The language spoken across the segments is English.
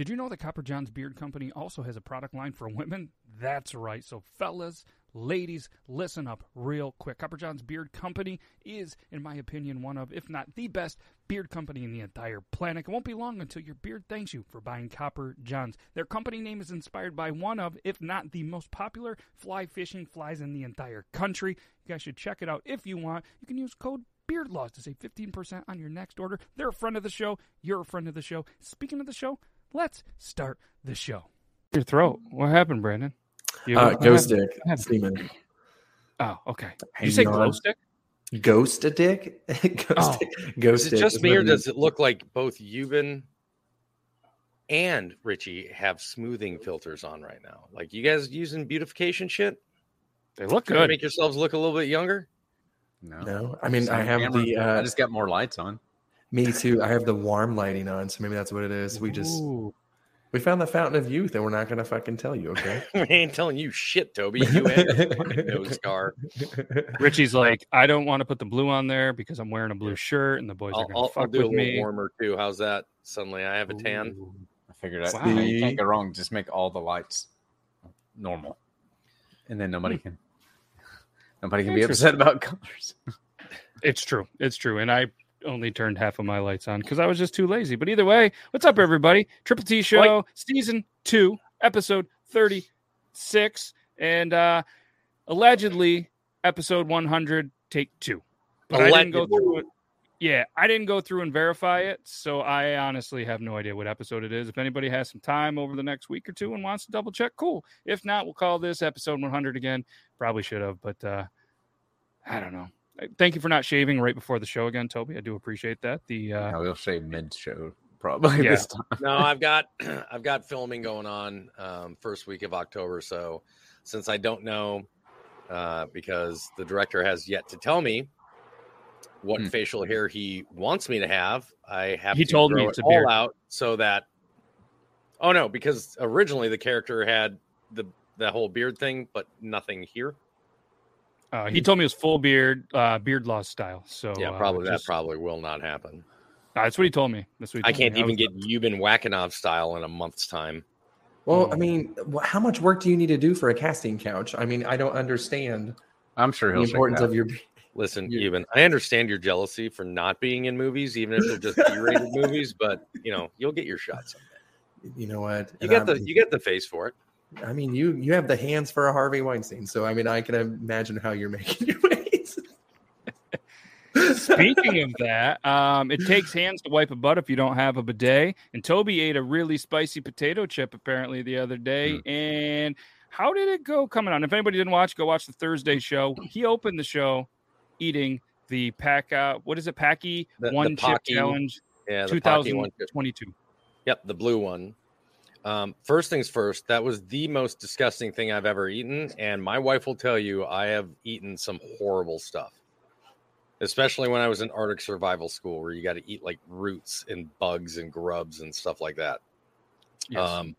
Did you know that Copper John's Beard Company also has a product line for women? That's right. So, fellas, ladies, listen up real quick. Copper John's Beard Company is, in my opinion, one of, if not the best, beard company in the entire planet. It won't be long until your beard thanks you for buying Copper John's. Their company name is inspired by one of, if not the most popular fly fishing flies in the entire country. You guys should check it out if you want. You can use code Beard Laws to save 15% on your next order. They're a friend of the show. You're a friend of the show. Speaking of the show, let's start the show. Your throat. What happened, Brandon? You, Uh, ghost dick, semen. Oh, okay. Did you say on. glow stick? Ghost a dick? ghost Oh. dick. Ghost Is it just is me, or does it look like both Yuban and Richie have smoothing filters on right now? Like you guys using beautification shit? They look Trying to good. make yourselves look a little bit younger? No. No, I mean I have camera. the. Uh, I just got more lights on. Me too. I have the warm lighting on, so maybe that's what it is. We just Ooh. we found the fountain of youth, and we're not gonna fucking tell you, okay? we ain't telling you shit, Toby. You and your fucking nose scar. Richie's like, I don't want to put the blue on there because I'm wearing a blue shirt and the boys are I'll, going I'll, to I'll fuck do a with little me. warmer too. How's that? Suddenly I have a tan. Ooh, I figured out. Wow. you, know, you can't See? go wrong. Just make all the lights normal, and then nobody Hmm. can. Nobody can be upset about colors. It's true. It's true. And I only turned half of my lights on because I was just too lazy. But either way, what's up, everybody? Triple T Show, season two, episode 36, and uh allegedly episode 100, take two. But I didn't go through it. Yeah, I didn't go through and verify it. So I honestly have no idea what episode it is. If anybody has some time over the next week or two and wants to double check, cool. If not, we'll call this episode 100 again. Probably should have, but uh I don't know. Thank you for not shaving right before the show again, Toby. I do appreciate that. The uh, I will shave mid show probably Yeah. this time. no, I've got I've got filming going on um, first week of October. So since I don't know, uh, because the director has yet to tell me what Hmm. facial hair he wants me to have, I have He to told me grow it's it a beard. all out so that. Oh no, because originally the character had the the whole beard thing, but nothing here. Uh, he told me it was full beard, uh, Beard Laws style. So Yeah, uh, probably that probably will not happen. uh, that's what he told me. That's what he I can't me. even was- get Yuban Whakinov style in a month's time. well, I mean, how much work do you need to do for a casting couch? I mean, I don't understand I'm sure the he'll shake importance of your. Listen, You- even I understand your jealousy for not being in movies, even if they're just B-rated movies. But you know, you'll get your shots. someday. You know what? You And get the I'm- you get the face for it. I mean, you you have the hands for a Harvey Weinstein, so I mean, I can imagine how you're making your ways. Speaking of that, um, it takes hands to wipe a butt if you don't have a bidet. And Toby ate a really spicy potato chip apparently the other day. Hmm. And how did it go coming on? If anybody didn't watch, go watch the Thursday show. He opened the show eating the pack. Uh, what is it? Paqui The- the one chip Paqui- challenge Yeah, the Paqui one. 2022. Yep, the blue one. Um, first things first, that was the most disgusting thing I've ever eaten, and my wife will tell you I have eaten some horrible stuff. Especially when I was in Arctic survival school, where you got to eat like roots and bugs and grubs and stuff like that. Yes. Um,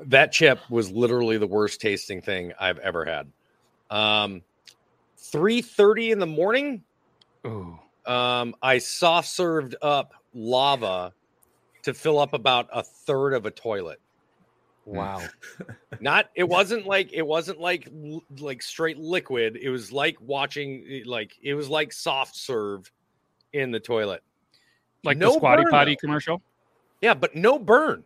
that chip was literally the worst tasting thing I've ever had. Um, three thirty in the morning, Ooh. um, I soft served up lava to fill up about a third of a toilet. Wow. Not it wasn't like it wasn't like like straight liquid. It was like watching eh, like it was like soft serve in the toilet. Like No the squatty burn, potty though. commercial? Yeah, but no burn.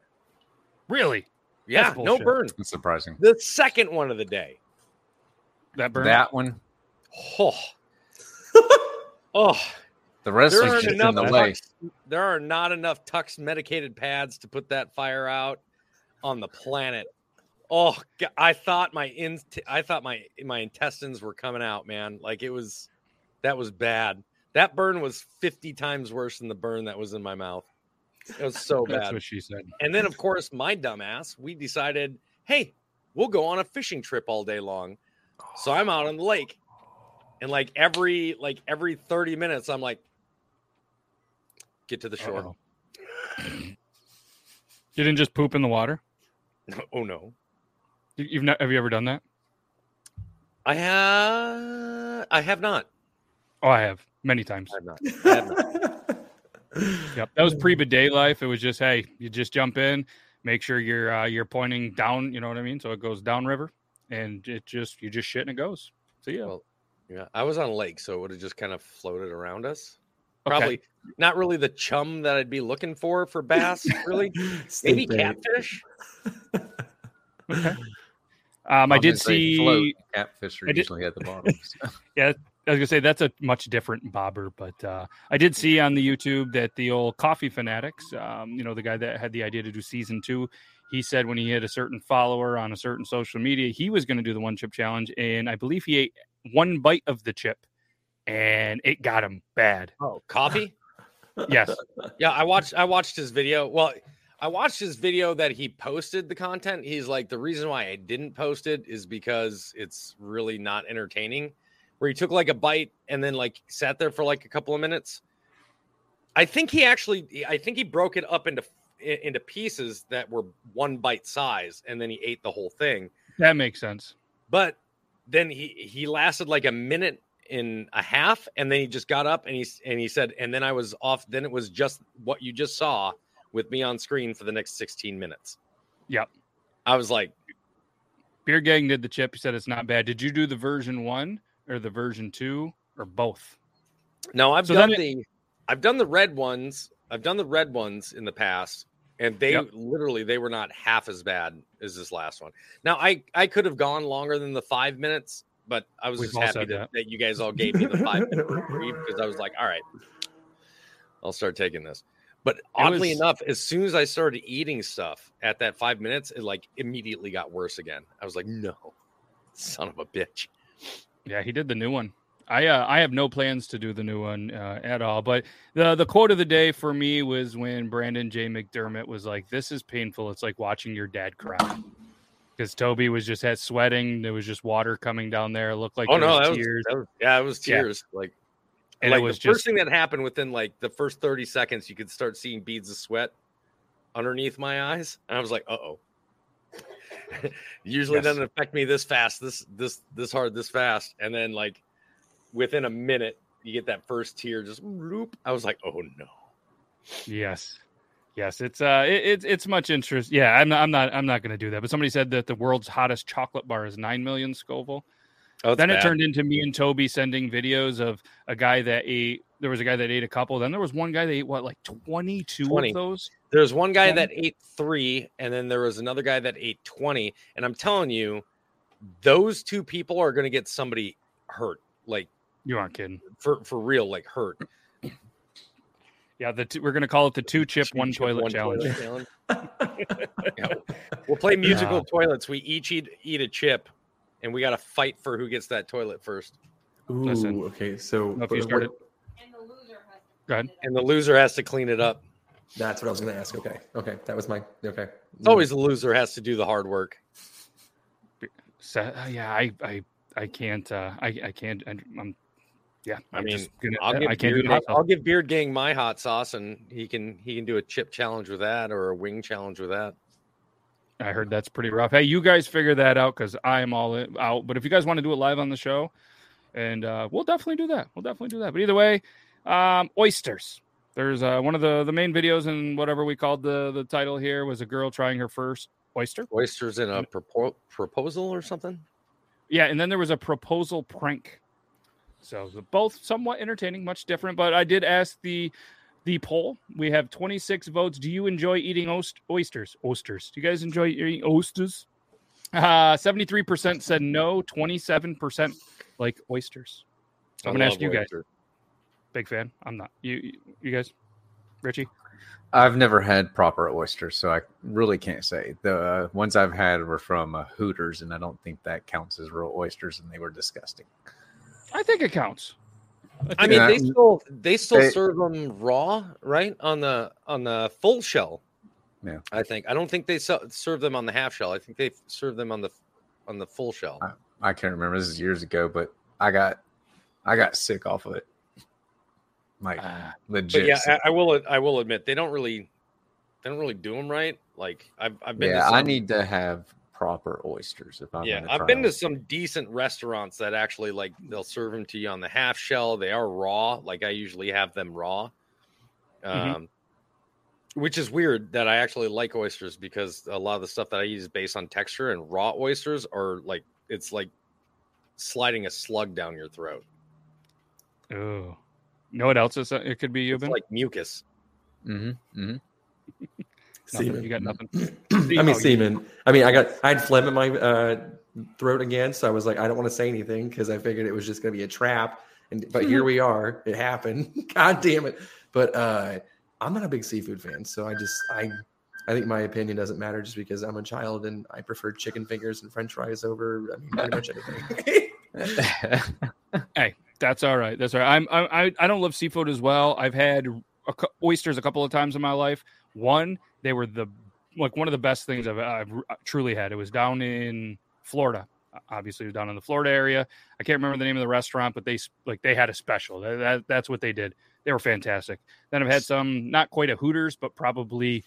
Really? Yeah, no burn. It's surprising. The second one of the day. That burn? That one, Oh, oh the rest there aren't just in the way. Tucks, there are not enough Tucks medicated pads to put that fire out on the planet. Oh, I thought my in, I thought my my intestines were coming out, man. Like it was, that was bad. That burn was fifty times worse than the burn that was in my mouth. It was so That's bad. what she said. And then, of course, my dumbass, we decided, hey, we'll go on a fishing trip all day long. So I'm out on the lake, and like every like every thirty minutes, I'm like, get to the shore. You didn't just poop in the water? oh no, You- You've not, have you ever done that? I have I have not. Oh, I have many times. I have not. I have not. Yep. That was pre bidet life. It was just, hey, you just jump in. make sure you're uh, you're pointing down. You know what I mean? So it goes downriver, and it just you just shit and it goes. So yeah, Well, Yeah, I was on a lake, so it would have just kind of floated around us. Okay. Probably not really the chum that I'd be looking for for bass. Really, maybe catfish. okay. Um, I did gonna float, see. catfish are I did- usually at the bottom. so. I was gonna say that's a much different bobber, but uh, I did see on the YouTube that the old coffee fanatics, um, you know, the guy that had the idea to do season two, he said when he hit a certain follower on a certain social media, he was going to do the one chip challenge, and I believe he ate one bite of the chip, and it got him bad. Oh, coffee. Yes, Yeah, I watched. I watched his video. Well, I watched his video that he posted the content. He's like, the reason why I didn't post it is because it's really not entertaining. Where he took like a bite and then like sat there for like a couple of minutes. I think he actually. I think he broke it up into into pieces that were one bite size, and then he ate the whole thing. that makes sense. But then he he lasted like a minute in a half, and then he just got up and he and he said, and then I was off. Then it was just what you just saw with me on screen for the next 16 minutes. Yep. I was like, Beard Gang did the chip. He said it's not bad. Did you do the version one or the version two or both? no, I've So done the I've done the red ones. I've done the red ones in the past, and they Yep. literally they were not half as bad as this last one. Now I I could have gone longer than the five minutes, but I was We've just happy that, that. you guys all gave me the five minute reprieve because I was like, all right, I'll start taking this. But oddly was- enough, as soon as I started eating stuff at that five minutes, it like immediately got worse again. I was like, no, son of a bitch. Yeah, he did the new one. I uh, I have no plans to do the new one uh, at all. But the the quote of the day for me was when Brandon J McDermott was like, "This is painful. It's like watching your dad cry." Because Toby was just had sweating. There was just water coming down there. It looked like oh no, was that was, tears. that was yeah, it was Yeah. tears. Like and like it was the first just thing that happened within like the first 30 seconds, you could start seeing beads of sweat underneath my eyes. And I was like, uh oh. Usually Yes. doesn't affect me this fast, this this this hard, this fast. And then like within a minute, you get that first tear just loop. I was like, oh no. yes, yes. It's uh, it, it's it's much interest. Yeah, I'm not I'm not I'm not going to do that. But somebody said that the world's hottest chocolate bar is nine million Scoville. Oh, then it turned into me and Toby sending videos of a guy that ate. There was a guy that ate a couple. Then there was one guy that ate what, like twenty two 20. of those. There's one guy 20? that ate three, and then there was another guy that ate 20. And I'm telling you, those two people are gonna get somebody hurt. Like You aren't kidding. for for real, like hurt. Yeah, the two, we're gonna call it the two chip Two one chip, toilet one challenge. toilet challenge. Yeah. We'll play musical Yeah. toilets. We each eat, eat a chip, and we got to fight for who gets that toilet first. Ooh, Listen. okay. So if you started- And the loser has to Go ahead. clean it up. And the loser has to clean it up. that's what I was going to ask. Okay. Okay. That was my. Okay. It's always the loser has to do the hard work. So, uh, yeah, I I I can't. Uh, I I can't. I'm. Yeah, I mean, gonna, I'll give I can't Beard. I'll give Beard Gang my hot sauce, and he can he can do a chip challenge with that or a wing challenge with that. I heard that's pretty rough. Hey, you guys figure that out because I am all in, out. But if you guys want to do it live on the show, and uh, we'll definitely do that. We'll definitely do that. But either way, um, oysters. There's uh, one of the the main videos and whatever we called the the title here was a girl trying her first oyster. Oysters in a propo- proposal or something. Yeah, and then there was a proposal prank. So both somewhat entertaining, much different. But I did ask the the poll. We have 26 votes. Do you enjoy eating ost- oysters? Oysters. Do you guys enjoy eating oysters? Uh, 73% said no. 27% like oysters. So I'm gonna ask love you guys. oysters. Big fan. I'm not. You you, you guys, Richie. I've never had proper oysters, so I really can't say. The uh, ones I've had were from uh, Hooters, and I don't think that counts as real oysters, and they were disgusting. I think it counts. I mean, Yeah. they still they still They- serve them raw, right on the on the full shell. Yeah. I think I don't think they se- serve them on the half shell. I think they serve them on the on the full shell. I can't remember. This is years ago, but I got I got sick off of it. Like Uh, But legit. yeah. I, I will I will admit they don't really they don't really do them right. Like I've I've been yeah, to some, I need to have proper oysters if I'm yeah I've try been to some decent restaurants that actually like they'll serve them to you on the half shell. They are raw. Like I usually have them raw. Mhm. Um, which is weird that I actually like oysters because a lot of the stuff that I use is based on texture, and raw oysters are like it's like sliding a slug down your throat. Oh, know what else is uh, it could be? You've been like mucus. Mm-hmm. mm-hmm. Semen. You got nothing. I mean Oh, semen. I mean, I got I had phlegm in my uh, throat again, so I was like, I don't want to say anything because I figured it was just going to be a trap. And but here we are. It happened. God damn it! But uh, I'm not a big seafood fan, so I just I I think my opinion doesn't matter just because I'm a child and I prefer chicken fingers and French fries over I mean pretty much anything. Hey, that's all right. That's all right. I'm I I- I don't love seafood as well. I've had a, cou- oysters a couple of times in my life. One, they were the like one of the best things I've, I've truly had. It was down in Florida. Obviously, it was down in the Florida area. I can't remember the name of the restaurant, but they like they had a special. That, that that's what they did. They were fantastic. Then I've had some not quite a Hooters, but probably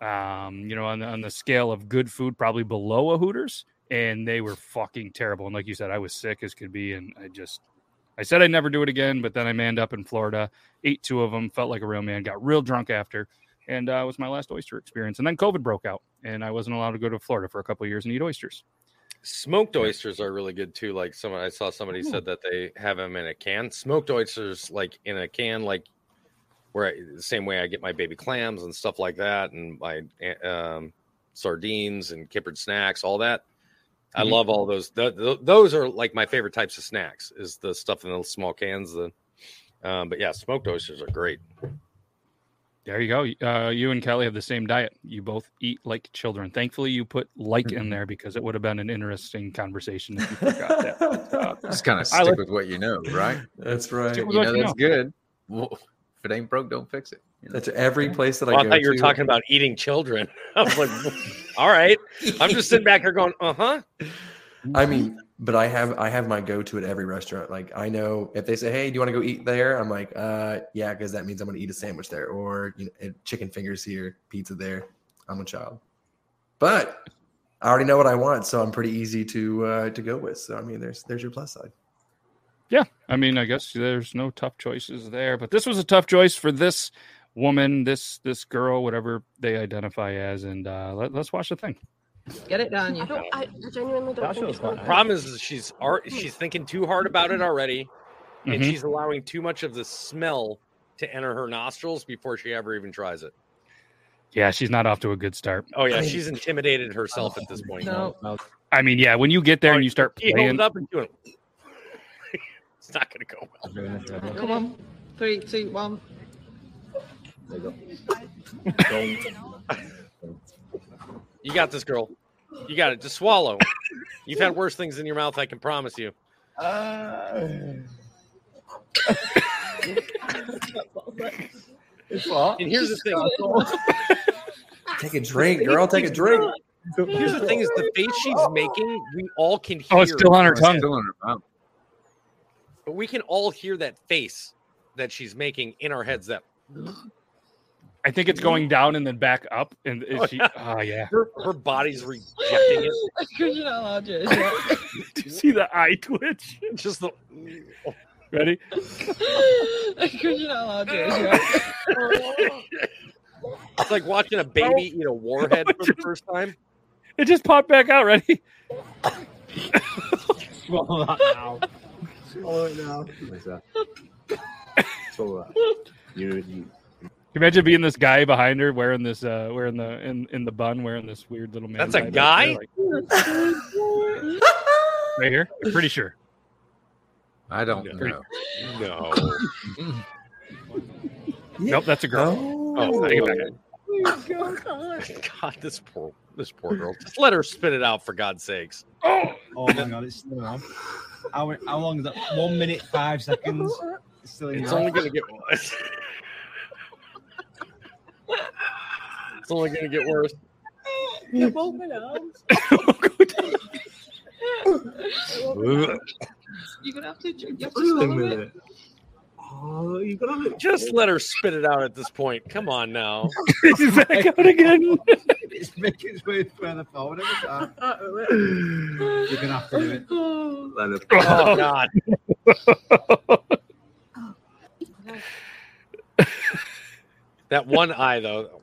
um, you know, on the, on the scale of good food, probably below a Hooters, and they were fucking terrible. And like you said, I was sick as could be, and I just, I said I'd never do it again, but then I manned up in Florida, ate two of them, felt like a real man, got real drunk after, and uh, it was my last oyster experience. And then COVID broke out, and I wasn't allowed to go to Florida for a couple of years and eat oysters. Smoked oysters are really good too. Like someone I saw somebody Ooh. said that they have them in a can. Smoked oysters, like in a can, like where I, the same way I get my baby clams and stuff like that, and my um, sardines and kippered snacks, all that. I Mhm. love all those. Th- th- those are like my favorite types of snacks. Is the stuff in the small cans. The um, but yeah, smoked oysters are great. There you go. Uh, you and Kelly have the same diet. You both eat like children. Thankfully, you put like Mm-hmm. in there because it would have been an interesting conversation if you forgot that. Uh, Just kind of stick like- with what you know, right? That's right. You know you that's good. Well, if it ain't broke, don't fix it. you know? That's every place that I Well, I go thought you were to. talking about eating children. I was like, all right. I'm just sitting back here going, uh huh. I mean, but I have I have my go to at every restaurant. Like I know if they say, "Hey, do you want to go eat there?" I'm like, "Uh, yeah," because that means I'm going to eat a sandwich there, or you know, chicken fingers here, pizza there. I'm a child, but I already know what I want, so I'm pretty easy to uh, to go with. So I mean, there's there's your plus side. Yeah, I mean, I guess there's no tough choices there, but this was a tough choice for this woman, this this girl, whatever they identify as, and uh, let, let's watch the thing. Get it done. you. I don't. I genuinely don't. That think show's it's gonna fine. work. Problem is, is she's art. She's thinking too hard about it already, and Mhm. she's allowing too much of the smell to enter her nostrils before she ever even tries it. Yeah, she's not off to a good start. Oh yeah, she's intimidated herself at this point. No. I mean, yeah, when you get there and you start He held playing, it up and doing. it's not going to go well. Come on. Three, two, one. There you go. You got this, girl. You got it. Just swallow. You've had worse things in your mouth. I can promise you. It's uh, what? And here's the thing. Take a drink, girl. Take a drink. Here's the thing: is the face she's making. We all can hear. oh, it's still on her It's tongue. still in her mouth. but we can all hear that face that she's making in our heads. That I think it's going down and then back up, and is oh, she? Oh yeah. her, her body's rejecting it. Because you're not allowed to. yeah. Do you see the eye twitch? Just the. Oh. Ready? Because you're not allowed to. yeah. It's like watching a baby eat a warhead for the first time. It just popped back out. Ready? Swallow that now. Swallow it now. Lisa. Swallow that. You, you. Can you imagine being this guy behind her wearing this, uh, wearing the in in the bun, wearing this weird little man. That's a tie back there, guy? like, right here. I'm pretty sure. I don't No. know. No. Nope, that's a girl. Oh, take it back. God, this poor, this poor girl. Just let her spit it out for God's sakes. Oh, Oh my god, it's still on. How, how long is that? One minute, five seconds. It's still It's only gonna get worse. it's only gonna get worse. You're gonna have to. You have to swallow it. Oh, you gotta. Just let her spit it out at this point. Come on now. he's back out again. It's making its way further forward every time. You're gonna have to do it. Let it. Oh God. Oh, That one eye though.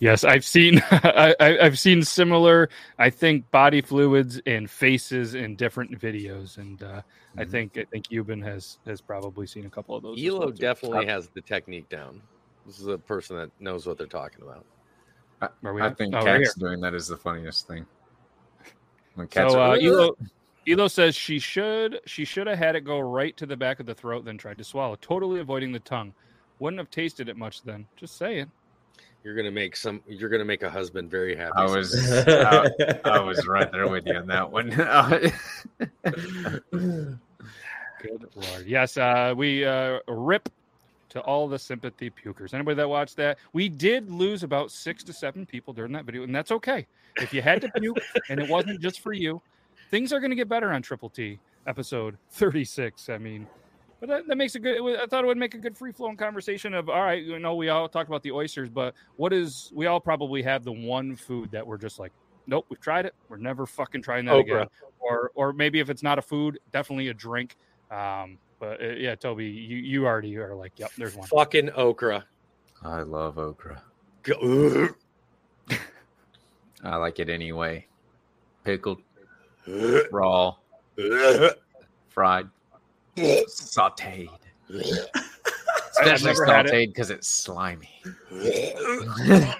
Yes, I've seen I, I- I've seen similar. I think body fluids and faces in different videos, and uh, I Mhm. think I think Yuban has has probably seen a couple of those. as Elo well, too. definitely has the technique down. This is a person that knows what they're talking about. Are we I think Oh, right cats doing that is the funniest thing. When cats So are, uh, Elo Elo says she should she should have had it go right to the back of the throat, then tried to swallow, totally avoiding the tongue. Wouldn't have tasted it much then. Just saying. You're gonna make some. You're gonna make a husband very happy. I was I, I was right there with you on that one. Good lord. Yes, uh, we uh, rip to all the sympathy pukers. Anybody that watched that, we did lose about six to seven people during that video, and that's okay. If you had to puke and it wasn't just for you, things are going to get better on Triple T episode 36. I mean, but that, that makes a good. it wa- I thought it would make a good free flowing conversation of all right. You know, we all talked about the oysters, but what is? We all probably have the one food that we're just like, nope, we've tried it. We're never fucking trying that Okra. again. Or, or maybe if it's not a food, definitely a drink. Um, but uh, yeah, Toby, you you already are like, yep, there's one. Fucking okra. I love okra. I like it anyway. Pickled, raw, fried, sauteed. Especially never had it. sauteed because it's slimy.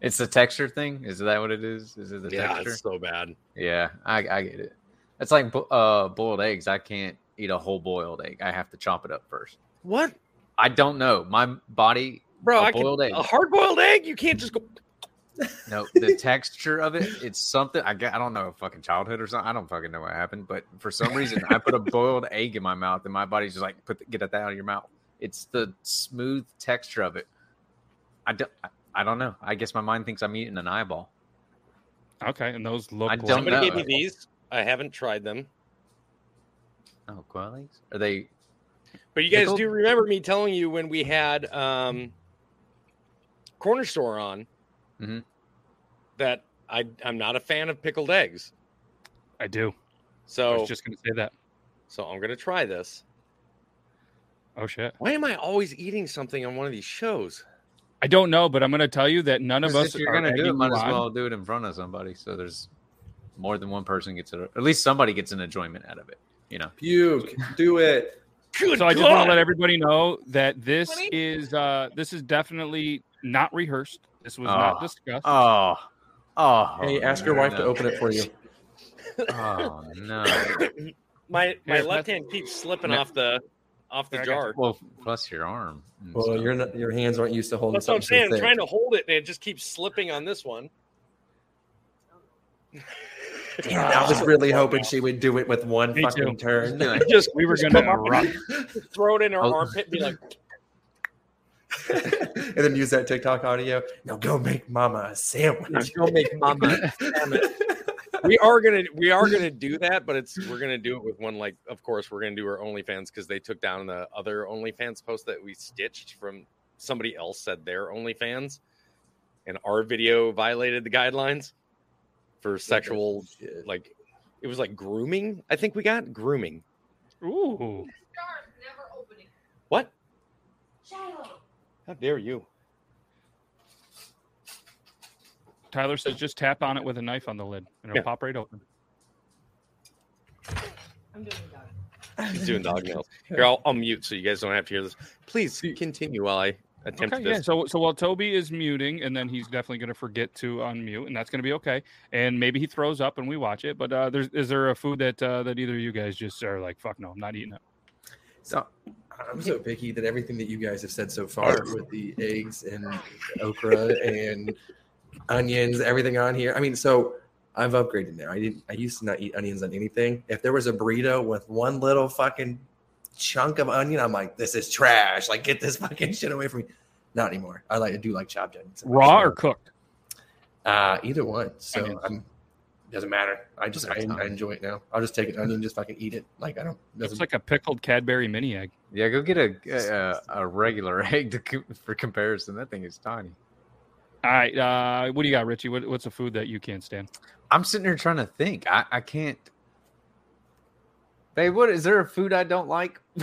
it's the texture thing. Is that what it is? Is it the yeah, texture? it's so bad. Yeah, I, I get it. It's like uh, boiled eggs. I can't eat a whole boiled egg. I have to chop it up first. What, I don't know. My body, bro? A I can, boiled egg. a hard boiled egg. You can't just go. No, the texture of it, it's something. I get. I don't know, fucking childhood or something. I don't fucking know what happened, but for some reason, I put a boiled egg in my mouth, and my body's just like, put the, get that out of your mouth. It's the smooth texture of it. I don't. I, I don't know. I guess my mind thinks I'm eating an eyeball. Okay, and those look. I don't Somebody know. gave me these. I haven't tried them, Oh, quail eggs? Are they? but you guys Pickled? do remember me telling you when we had um, corner store on Mhm. that I I'm not a fan of pickled eggs. I do. So I was just gonna say that. so I'm gonna try this. Oh shit. Why am I always eating something on one of these shows? I don't know, but I'm gonna tell you that none of us if you're are gonna do it, might as well do it in front of somebody. So there's more than one person gets it. At least somebody gets an enjoyment out of it. You know. Puke. Do it. Good so I just want to let everybody know that this is uh this is definitely not rehearsed. This was not Oh. discussed. Oh. Oh. Hey, ask your wife to open it for you. Oh no. my my Here, left hand keeps slipping No. off the off the Here, I got jar. Well, plus your arm. Well, stuff. your your hands aren't used to holding That's what I'm something saying. so I'm trying to hold it and it just keeps slipping on this one. Damn, I was really hoping she would do it with one Me fucking too. turn. just we were gonna come up and throw it in her Oh. armpit and be like, and then use that TikTok audio. Now go make mama a sandwich. "Go make mama." a sandwich. we are gonna we are gonna do that, but it's we're gonna do it with one like of course we're gonna do our OnlyFans because they took down the other OnlyFans post that we stitched from somebody else said their OnlyFans, and our video violated the guidelines for sexual Shit. like it was like grooming. I think we got grooming. Ooh. Stars never opening. What? Shiloh. How dare you? Tyler says just tap on it with a knife on the lid and it'll Yeah. pop right open. I'm doing that. He's doing dog nails. Here, I'll, I'll mute so you guys don't have to hear this. Please continue while I attempt Okay, yeah. this. So so while Toby is muting, and then he's definitely going to forget to unmute, and that's going to be okay. And maybe he throws up and we watch it. But uh, there's is there a food that uh, that either of you guys just are like, fuck no, I'm not eating it. So I'm so picky that everything that you guys have said so far with the eggs and okra and onions, everything on here. I mean, so I've upgraded now. I didn't. I used to not eat onions on anything. If there was a burrito with one little fucking chunk of onion, I'm like, this is trash. Like, get this fucking shit away from me. Not anymore. I like. I do like chopped onions. Raw or cooked? Uh, either one. So Onions. I'm. Doesn't matter. I just I, I enjoy it now. I'll just take an onion, just fucking eat it. Like I don't. Doesn't It's like a pickled Cadbury mini egg. Yeah, go get a a, a regular egg to, co- for comparison. That thing is tiny. All right, uh, what do you got, Richie? What, what's a food that you can't stand? I'm sitting here trying to think. I, I can't. Babe, what is there a food I don't like?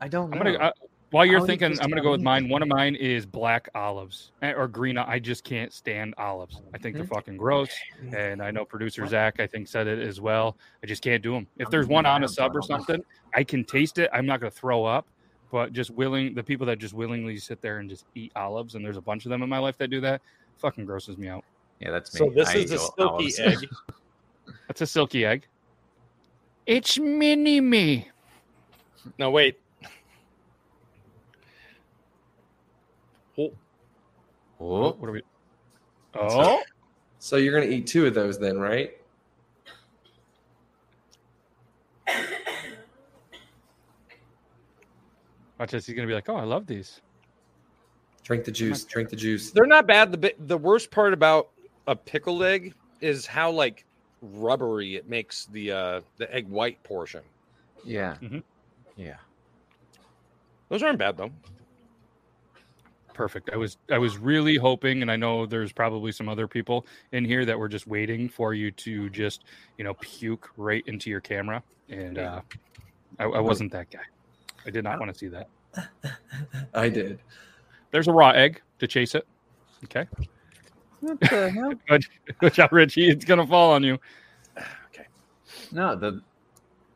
I don't I'm know. gonna uh, while you're thinking, I'm gonna go with mine. One of mine is black olives eh, or green. I just can't stand olives. I think they're fucking gross. And I know producer Zach, I think, said it as well. I just can't do them. If there's one on a sub or something, I can taste it. I'm not gonna throw up, but just willing the people that just willingly sit there and just eat olives, and there's a bunch of them in my life that do that, fucking grosses me out. yeah, that's me. So this I is a silky olives. egg. That's a silky egg. It's mini me. No, wait. Oh, Oh, What are we? Oh, So you're gonna eat two of those then, right? watch this. He's gonna be like, "Oh, I love these." Drink the juice. Drink the juice. they're not bad. The the worst part about a pickled egg is how like rubbery it makes the uh the egg white portion. yeah, Mhm. yeah. Those aren't bad though. Perfect. I was I was really hoping, and I know there's probably some other people in here that were just waiting for you to just you know puke right into your camera, and uh, I, I wasn't that guy. I did not want to see that. I did. There's a raw egg to chase it. Okay. What the hell? Good, good job, Richie. It's gonna fall on you. Okay. No, the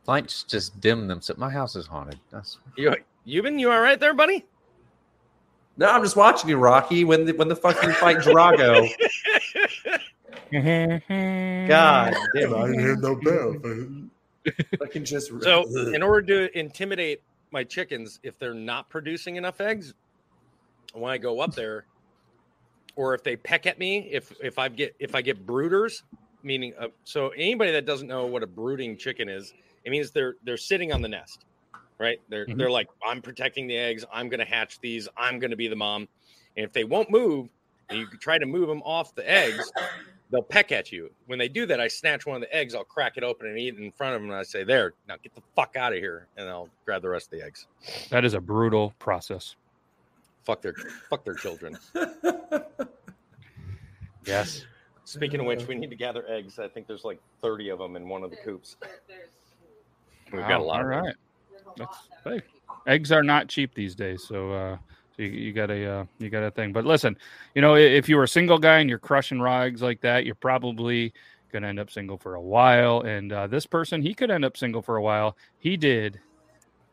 lights just dim them. So my house is haunted. That's You Yuban, you all right there, buddy? No, I'm just watching you, Rocky. When the when the fuck you fight Drago? God damn, I didn't hear no bell. I can just So, in order to intimidate my chickens, if they're not producing enough eggs, when I go up there, or if they peck at me, if if I get if I get brooders, meaning uh, so anybody that doesn't know what a brooding chicken is, it means they're they're sitting on the nest, right? They're Mhm. they're like, I'm protecting the eggs. I'm going to hatch these. I'm going to be the mom. And if they won't move, and you try to move them off the eggs, they'll peck at you. When they do that, I snatch one of the eggs, I'll crack it open and eat it in front of them, and I say, "There, now get the fuck out of here," and I'll grab the rest of the eggs. That is a brutal process. Fuck their fuck their children. Yes. Speaking of which, we need to gather eggs. I think there's like 30 of them in one of the coops. We've got a lot. All of right. That's, hey, eggs are not cheap these days, so uh, so you, you got a uh, you got a thing. But listen, you know, if you were a single guy and you're crushing rags like that, you're probably gonna end up single for a while. And uh, this person, he could end up single for a while. He did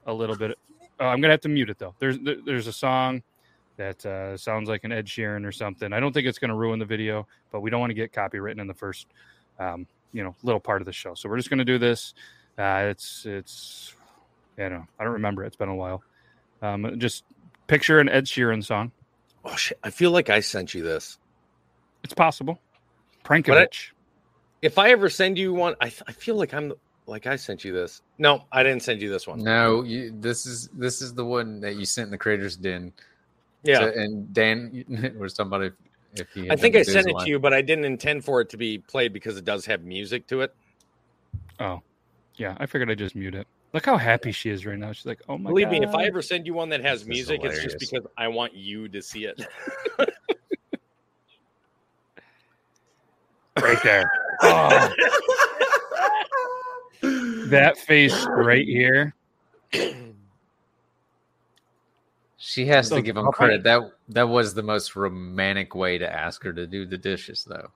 a little bit. Oh, I'm gonna have to mute it though. There's there's a song that uh, sounds like an Ed Sheeran or something. I don't think it's gonna ruin the video, but we don't want to get copywritten in the first um, you know little part of the show. So we're just gonna do this. Uh, it's it's yeah, no, I don't remember. It's been a while. Um, just picture an Ed Sheeran song. Oh shit! I feel like I sent you this. It's possible. But I- Prankovich. If I ever send you one, I, I feel like I'm like I sent you this. No, I didn't send you this one. no. You, this is this is the one that you sent in the creators den. Yeah, So- and Dan was talking about if, if he. I think I sent it Invisalign. to you, but I didn't intend for it to be played because it does have music to it. Oh, yeah. I figured I'd just mute it. Look how happy she is right now. She's like, "Oh my god. Believe god!" me, if I ever send you one that has This music, it's just because I want you to see it. right there, Oh, that face right here. She has So to give him credit. That that was the most romantic way to ask her to do the dishes, though.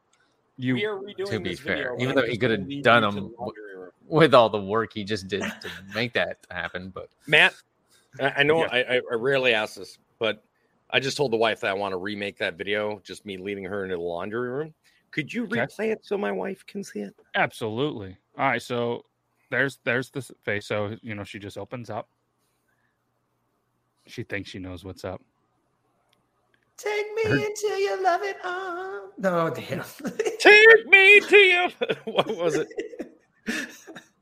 You We are redoing To be this fair, and even though he could have done them the laundry room. With all the work he just did to make that happen, but Matt, I I know Yeah. I, I I rarely ask this, but I just told the wife that I want to remake that video, just me leading her into the laundry room. Could you Okay. replay it so my wife can see it? absolutely. All right, so there's there's the face. So you know, she just opens up. She thinks she knows what's up. Take me Her- until you love it all. No, damn. Take me to you. what was it?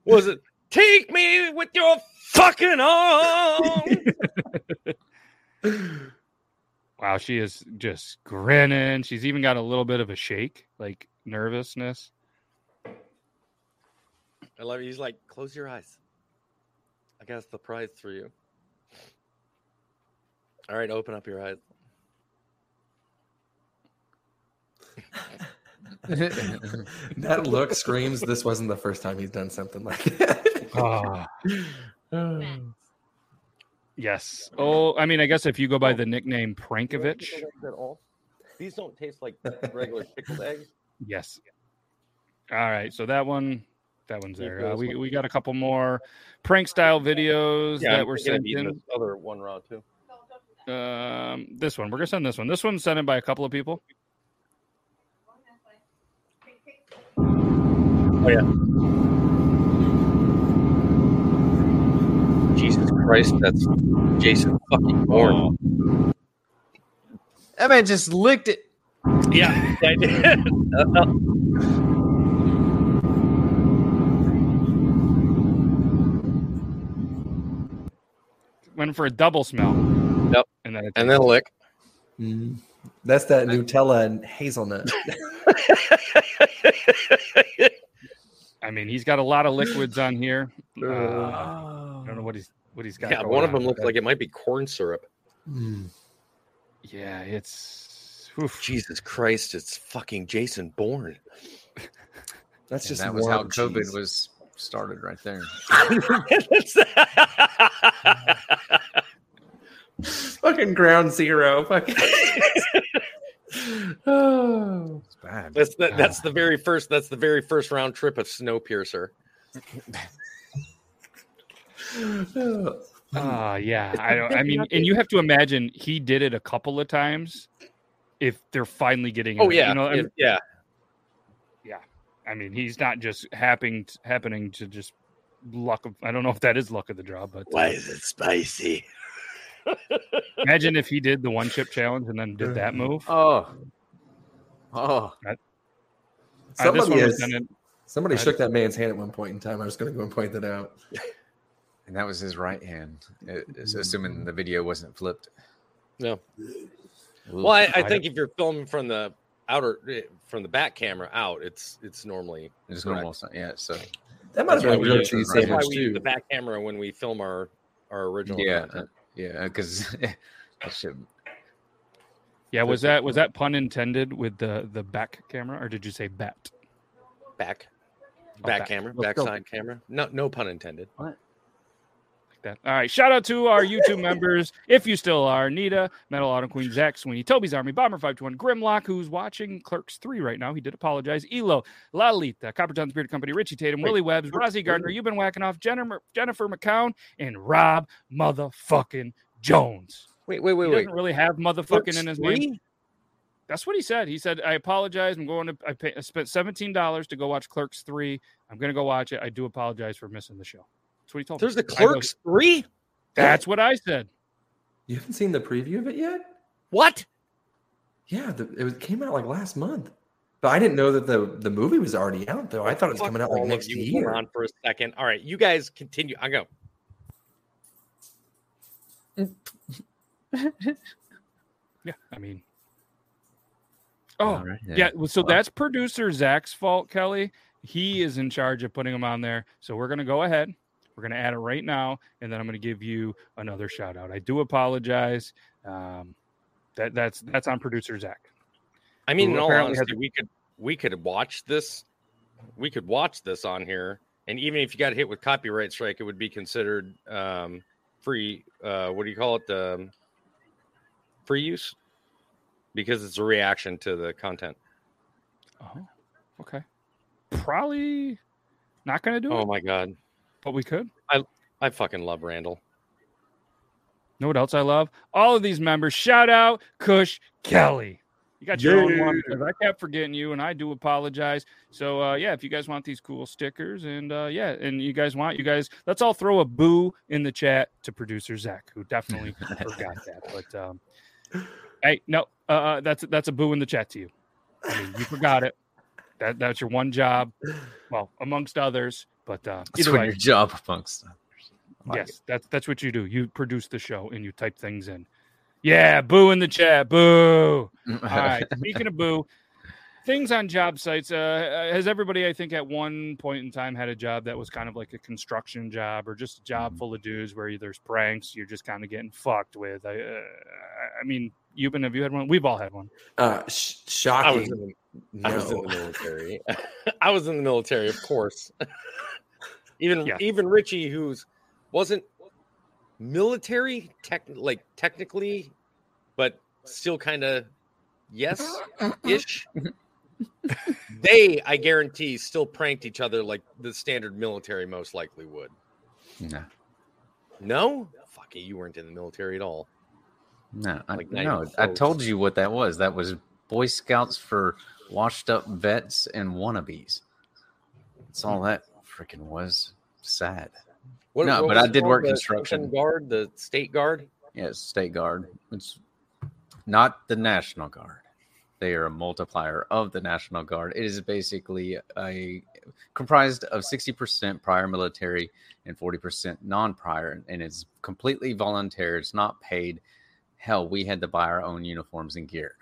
Was it take me with your fucking arm? Wow, she is just grinning. She's even got a little bit of a shake, like nervousness. I love you. He's like, close your eyes. I got a surprise for you. All right, open up your eyes. that look screams this wasn't the first time he's done something like that. Ah, Yes. Oh, I mean, I guess if you go by the nickname Prankovich, These don't taste like regular pickled eggs. yes. All right, so that one, that one's there. Uh, we we got a couple more prank style videos Yeah, that were sent in. this other one raw too. No, don't do that. Um, this one we're gonna send this one. This one's sent in by a couple of people. Oh yeah. Jesus Christ, that's Jason fucking Bourne. That man just licked it. Yeah, I did. Uh, Went for a double smell. Yep. And then and then a lick. Mm. That's that Nutella and hazelnut. I mean, he's got a lot of liquids on here. Uh, I don't know what he's what he's got. yeah, one of them but looks like it might be corn syrup. Mm. Yeah, it's. oof. Jesus Christ, it's fucking Jason Bourne. That's And just that was how warm COVID was started right there. fucking ground zero. Fucking. It's bad. that's the, that's the very first that's the very first round trip of Snowpiercer. Ah, yeah. I don't. I mean, and you have to imagine he did it a couple of times. If they're finally getting, Oh it, yeah, you know, I mean, yeah. I mean, he's not just happening happening to just luck of. I don't know if that is luck of the draw, but uh, is it spicy? imagine if he did the one chip challenge and then did that move. Oh. Oh. Uh, this Somebody, one was is- somebody I- shook that man's hand at one point in time. I was going to go and point that out. And that was his right hand. It- assuming the video wasn't flipped. No. Well, I, I I think if you're filming from the outer eh, from the back camera out, it's it's normally It's correct. normal. Yeah. So That might That's have been why a we cheese that's why sandwich we use too. the back camera when we film our our original yeah, content. yeah, because that shit. Yeah, was that was that pun intended with the the back camera, or did you say bat? back Oh, back back. camera, Let's go. backside camera. No, no pun intended. Like that. All right. Shout out to our YouTube members, if you still are. Nita, Metal Auto Queen, Zach Sweeney, Toby's Army, Bomber 521, Grimlock, who's watching Clerks 3 right now. He did apologize. Elo, Lalita, Copper John's Beard Company, Richie Tatum, Wait, Willie Webbs, Rosie Gardner, you've been whacking off Jennifer, Jennifer McCown, and Rob motherfucking Jones. Wait, wait, He wait, wait. doesn't really have motherfucking Clerks in his three? name. That's what he said. He said, "I apologize. I'm going to. I, pay, I spent seventeen dollars to go watch Clerks three. I'm going to go watch it. I do apologize for missing the show." That's what he told There's me. There's the Clerks three. That's what I said. You haven't seen the preview of it yet? What? Yeah, the, it was, came out like last month. But I didn't know that the, the movie was already out though. I thought it was Fuck coming out like next you. year. On for a second. All right, you guys continue. I go. Mm, Yeah, I mean, oh All right, yeah. well, so Well- that's producer Zach's fault, Kelly. He is in charge of putting them on there. So we're gonna go ahead. We're gonna add it right now, and then I'm gonna give you another shout out. I do apologize. Um, that that's that's on producer Zach. I mean, in all apparently has honesty, we could we could watch this. We could watch this on here, and even if you got hit with copyright strike, it would be considered um, free. Uh, what do you call it? Um, free use, because it's a reaction to the content. Oh, okay. Probably not gonna do Oh it, my god, but we could. I I fucking love Randall. Know what else I love? All of these members. Shout out Kush Kelly. You got your own one because I kept forgetting you, and I do apologize. So uh, yeah, if you guys want these cool stickers, and uh, yeah, and you guys want, you guys, let's all throw a boo in the chat to producer Zach, who definitely forgot that. But um, hey, no, uh, uh, that's that's a boo in the chat to you. I mean, you forgot it. That that's your one job, well, amongst others. But uh, That's way, your job amongst others. Like yes, that's that's what you do. You produce the show and you type things in. Yeah, boo in the chat. Boo. it. All right. Speaking of boo, things on job sites. Uh, has everybody, I think, at one point in time had a job that was kind of like a construction job or just a job full of dudes where there's pranks you're just kind of getting fucked with? I, uh, I mean, you've been. Have you had one? We've all had one. Uh, sh- I shocking. was in the, I was in the military. I was in the military, of course. even Yeah. even Richie, who's wasn't military, tech, like technically, but still kind of yes ish. they, I guarantee, still pranked each other like the standard military most likely would. No, No, fuck it, you weren't in the military at all. no, I, Like, not no. I told you what that was. That was Boy Scouts for washed up vets and wannabes. That's all that freaking was. Sad. What, No, what but I did work The construction. guard, the state guard. Yes, State Guard. It's not the National Guard. They are a multiplier of the National Guard. It is basically a comprised of 60% prior military and 40% non-prior, and it's completely voluntary. It's not paid. Hell, we had to buy our own uniforms and gear.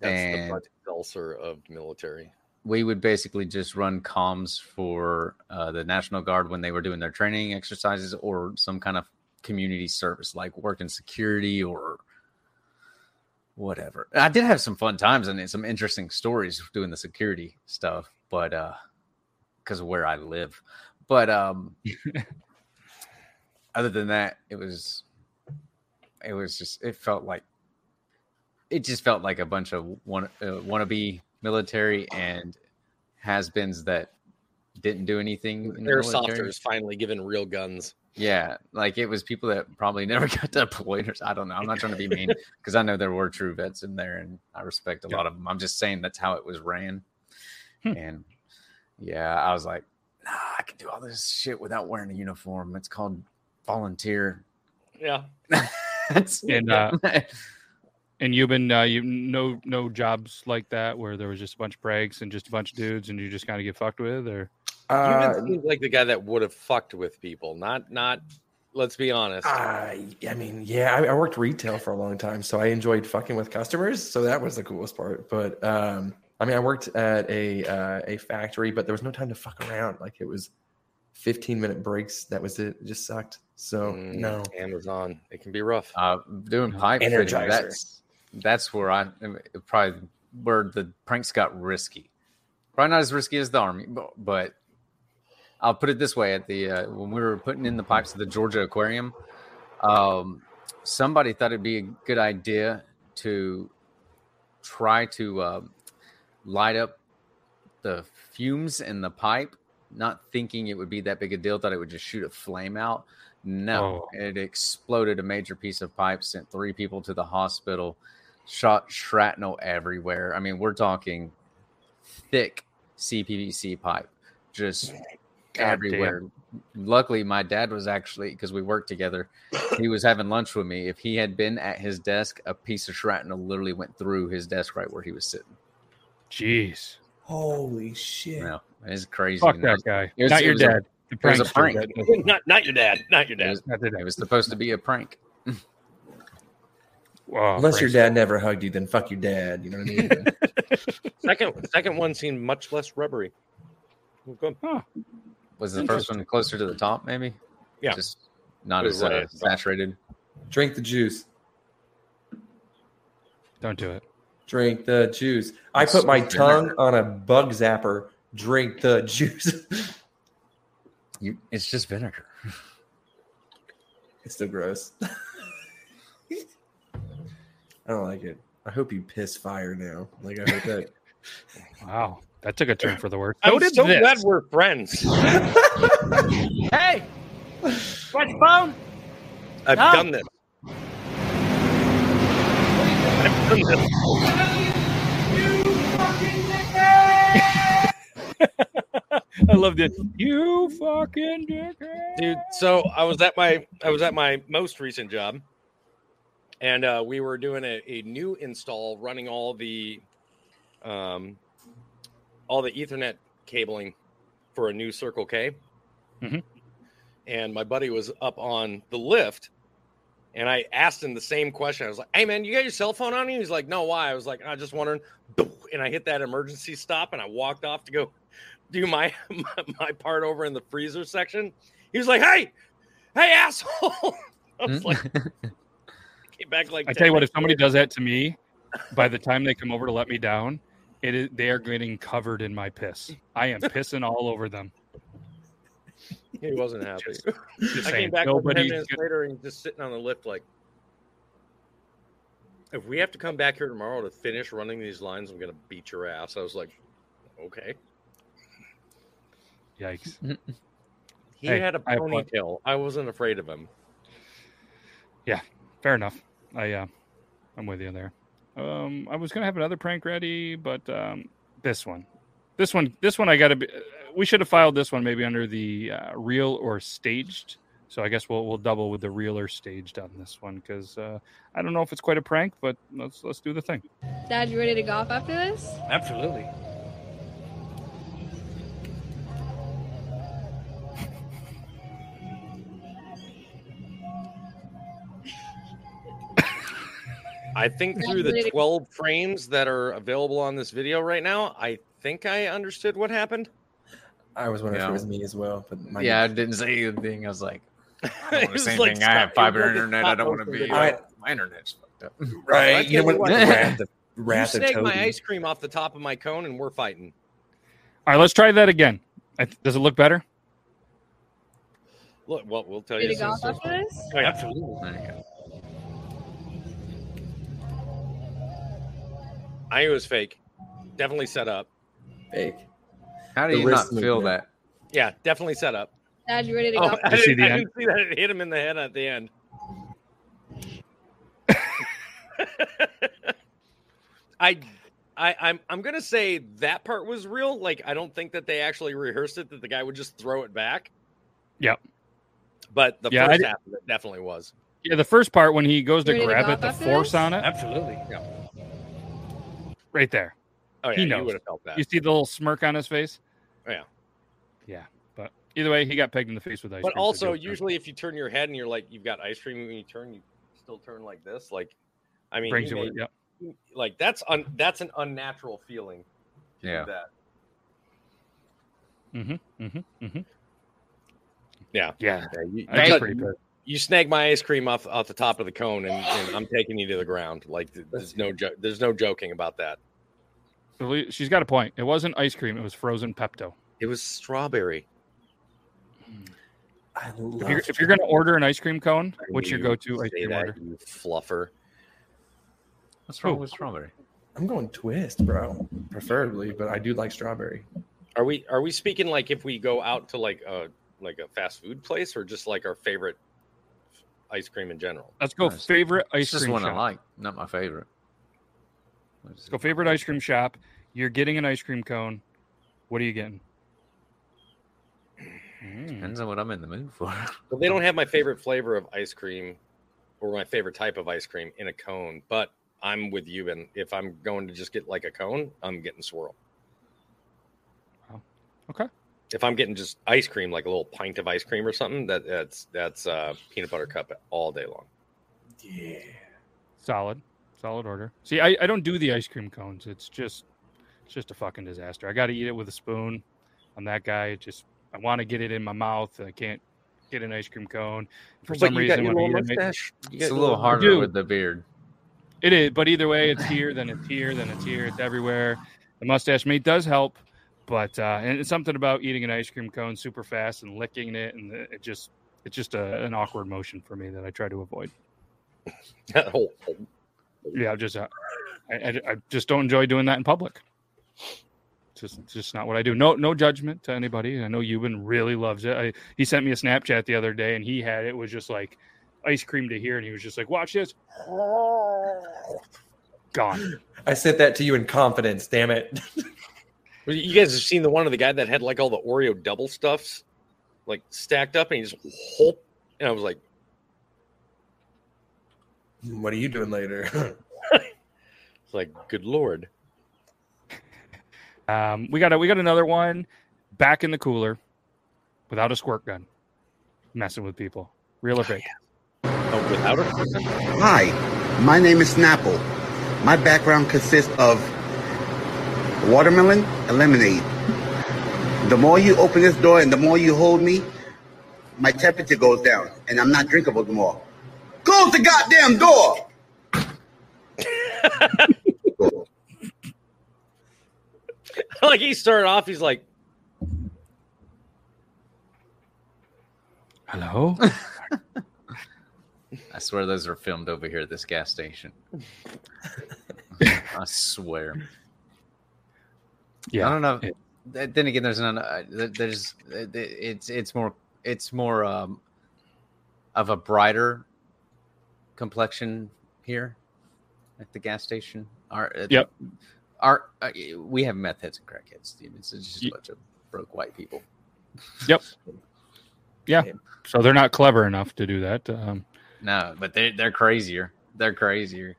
That's And- the Seltzer of the military. we would basically just run comms for uh, the National Guard when they were doing their training exercises or some kind of community service, like working security or whatever. I did have some fun times and some interesting stories doing the security stuff, but uh because of where I live. But um, other than that, it was it was just it felt like it just felt like a bunch of one uh, wannabe military and has-beens that didn't do anything. in the military. Airsofters finally given real guns. Yeah, like it was people that probably never got deployed. Or, I don't know. I'm not trying to be mean because I know there were true vets in there, and I respect a lot of them. I'm just saying that's how it was ran. Hmm. And yeah, I was like, nah, I can do all this shit without wearing a uniform. It's called volunteer. Yeah. That's And, uh, And you've been uh, you no no jobs like that where there was just a bunch of breaks and just a bunch of dudes and you just kind of get fucked with or Uh, you seems like the guy that would have fucked with people. Not not. Let's be honest. Uh, I mean, yeah, I, I worked retail for a long time, so I enjoyed fucking with customers. So that was the coolest part. But um, I mean, I worked at a uh, a factory, but there was no time to fuck around. Like it was 15 minute breaks. That was it. It just sucked. So Mm, no. Amazon. It can be rough. uh, doing pipe fitting, that's that's where I probably where the pranks got risky. Probably not as risky as the army, but, but I'll put it this way: at the uh, when we were putting in the pipes at the Georgia Aquarium, um, somebody thought it'd be a good idea to try to um, light up the fumes in the pipe, not thinking it would be that big a deal. Thought it would just shoot a flame out. No, Oh. it exploded a major piece of pipe, sent three people to the hospital, shot shrapnel everywhere. I mean, we're talking thick CPVC pipe, just God everywhere. Luckily, my dad was actually because we worked together. He was having lunch with me. If he had been at his desk, a piece of shrapnel literally went through his desk right where he was sitting. jeez. Holy shit. No, it's crazy. Fuck that guy. it was- Not it your was a- dad. The was a prank. not not your dad. Not your It dad. was, not the dad. it was supposed to be a prank. Oh, Unless your prankster. dad never hugged you, then fuck your dad. You know what I mean? Second second one seemed much less rubbery. Good. Was the first one closer to the top, maybe? Yeah. Just not as uh, right at the top. saturated. Drink the juice. Don't do it. Drink the juice. I put my so tongue on a bug zapper. Drink the juice. You, it's just vinegar. it's still gross. I don't like it. I hope you piss fire now. Like I hope that. Wow, that took a turn for the worse. I'm So did so this. glad we're friends. Hey, what's your phone? I've No. done this. I've done this. I loved it. You fucking dickhead. dude so i was at my i was at my most recent job and uh, we were doing a, a new install running all the um all the ethernet cabling for a new circle k. Mhm. and my buddy was up on the lift and i asked him the same question. I was like hey man you got your cell phone on you? He's like no why? I was like i just wondering. And i hit that emergency stop and i walked off to go do my my, my part over in the freezer section. He was like, "Hey, hey, asshole!" I was like, came back like. I tell you what, if somebody does that to me, by the time they come over to let me down, it is they are getting covered in my piss. I am pissing all over them. He wasn't happy. Just I saying, came back like ten nobody's minutes gonna- later and just sitting on the lift like. If we have to come back here tomorrow to finish running these lines, I'm gonna beat your ass. I was like, okay. Yikes. He Hey, had a I applaud- ponytail. I wasn't afraid of him. Yeah, fair enough. I uh, I'm with you there. Um, I was gonna have another prank ready, but um, this one, this one, this one, I gotta be. uh, We should have filed this one maybe under the uh, real or staged. So I guess we'll we'll double with the real or staged on this one because uh, I don't know if it's quite a prank, but let's let's do the thing. Dad, you ready to golf after this? Absolutely. I think through the 12 frames that are available on this video right now, I think I understood what happened. I was wondering if it was me as well, but my, Yeah, I didn't say anything. I was like, I don't It want to was say like anything. I have stop- fiber it was like internet. I don't want to be. video. uh, my internet's fucked up. right. You know what? what? Wrath of, You wrath of snag my ice cream off the top of my cone, and we're fighting. All right, let's try that again. I, does it look better? Look, well, we'll tell Ready you. to as soon golf after this? Oh, yeah. Absolutely. There you go. I knew it was fake. Definitely set up. Fake. How do The you not feel movement. that? Yeah, definitely set up. Dad, you ready to Oh, golf? I, you see didn't, the I end? didn't see that it hit him in the head at the end. I, I, I'm, I'm gonna say that part was real. Like, I don't think that they actually rehearsed it. That the guy would just throw it back. Yep. But the Yeah, I first half of it definitely was. Yeah, the first part when he goes to You ready to grab it, the force this? on it, Absolutely. Right there. Oh yeah, He you knows. would have felt that. You see the little smirk on his face? Yeah. Yeah. But either way, he got pegged in the face with ice But cream. so also, good for him. usually, if you turn your head and you're like, you've got ice cream, when you turn, you still turn like this. Like, I mean, brings he you made- yep. like that's un, that's an unnatural feeling. to do Yeah. That. Mm-hmm. Mm-hmm. Mm-hmm. Yeah. Yeah. Yeah, you, I you- agree, but- you snag my ice cream off off the top of the cone, and, and I'm taking you to the ground. Like there's no jo- there's no joking about that. She's got a point. It wasn't ice cream. It was frozen Pepto. It was strawberry. Hmm. I love If you're, if you're going to order an ice cream cone, I what's your you'd go-to ice cream that, order? You fluffer. What's wrong Ooh. with strawberry? I'm going twist, bro. Preferably, but I do like strawberry. Are we are we speaking like if we go out to like a like a fast food place, or just like our favorite ice cream in general? Let's go Nice. favorite ice It's just cream one I shop. like, not my favorite. Let's go favorite ice cream shop. You're getting an ice cream cone. What are you getting? Mm. Depends on what I'm in the mood for. Well, they don't have my favorite flavor of ice cream or my favorite type of ice cream in a cone, but I'm with you. And if I'm going to just get like a cone, I'm getting swirl. Wow. Okay. If I'm getting just ice cream, like a little pint of ice cream or something, that that's that's uh, peanut butter cup all day long. Yeah. Solid, solid order. See, I, I don't do the ice cream cones. It's just it's just a fucking disaster. I got to eat it with a spoon. I'm that guy. It just I want to get it in my mouth. I can't get an ice cream cone for But some reason. your When I eat it, it mustache. It's a little little- harder with the beard. It is, but either way, it's here, then it's here, then it's here, it's everywhere. The mustache mate does help, but uh, and it's something about eating an ice cream cone super fast and licking it, and it just it's just a, an awkward motion for me that I try to avoid. Yeah, just uh, I, I, I just don't enjoy doing that in public. It's just it's just not what I do. No no judgment to anybody. I know Yuban really loves it. I, he sent me a Snapchat the other day, and he had it was just like ice cream to here, and he was just like, "Watch this." Gone. I sent that to you in confidence. Damn it. Well, You guys have seen the one of the guy that had like all the Oreo double stuffs, like stacked up, and he just whole. And I was like, what are you doing later? it's like, good lord. Um, we got a, we got another one back in the cooler without a squirt gun, messing with people. Real or fake? Oh, without a Hi, my name is Snapple. My background consists of watermelon and lemonade. The more you open this door and the more you hold me, my temperature goes down and I'm not drinkable anymore. Close the goddamn door! like he started off, he's like, "Hello." I swear those are filmed over here at this gas station. I swear. Yeah. I don't know. it- Then again, there's none. uh, There's it's it's more it's more um, of a brighter complexion here at the gas station. Our uh, Yep. Our uh, we have meth heads and crackheads. Dude. It's just a bunch of broke white people. Yep. Yeah. So they're not clever enough to do that. Um, No, but they they're crazier. They're crazier.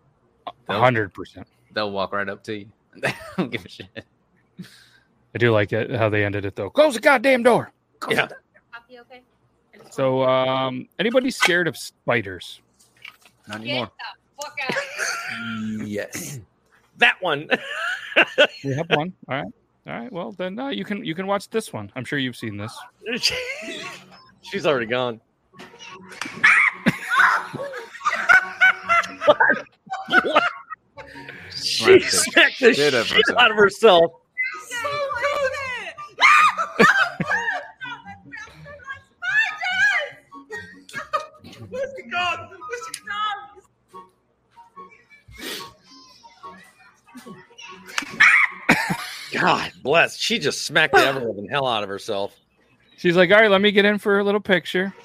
Hundred percent. They'll walk right up to you. They don't give a shit. I do like it how they ended it though. Close the goddamn door. Yeah. Poppy, okay? So, um, anybody scared of spiders? Not anymore. the fuck out. Yes. That one. We have one. All right. All right. Well, then uh, you can you can watch this one. I'm sure you've seen this. She's already gone. what? She smacked the shit shit, out of herself. out of herself. God bless. She just smacked the ever living hell out of herself. She's like, all right, let me get in for a little picture.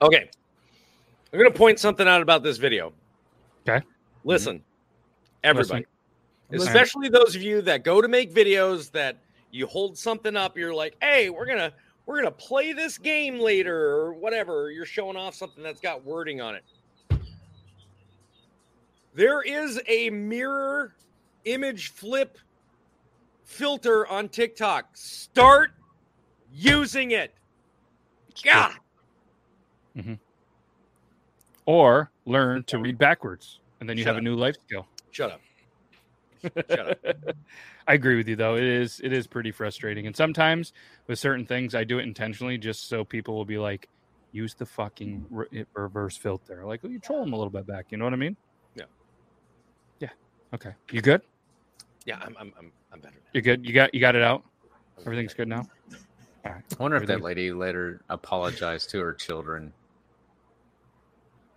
Okay. I'm going to point something out about this video. Okay. Listen, mm-hmm. everybody, Listen. especially those of you that go to make videos that you hold something up, you're like, "Hey, we're going to we're going to play this game later or whatever." You're showing off something that's got wording on it. There is a mirror image flip filter on TikTok. Start using it. God. Mm-hmm. Or learn to read backwards, and then you Shut have a new life skill. Shut up. Shut up. I agree with you though. It is it is pretty frustrating, and sometimes with certain things, I do it intentionally just so people will be like, use the fucking re- reverse filter. Like you troll them a little bit back. You know what I mean? Yeah. Yeah. Okay. You good? Yeah, I'm I'm I'm, I'm better. You good? You got you got it out. Everything's good now. All right. I wonder if that lady later apologized to her children.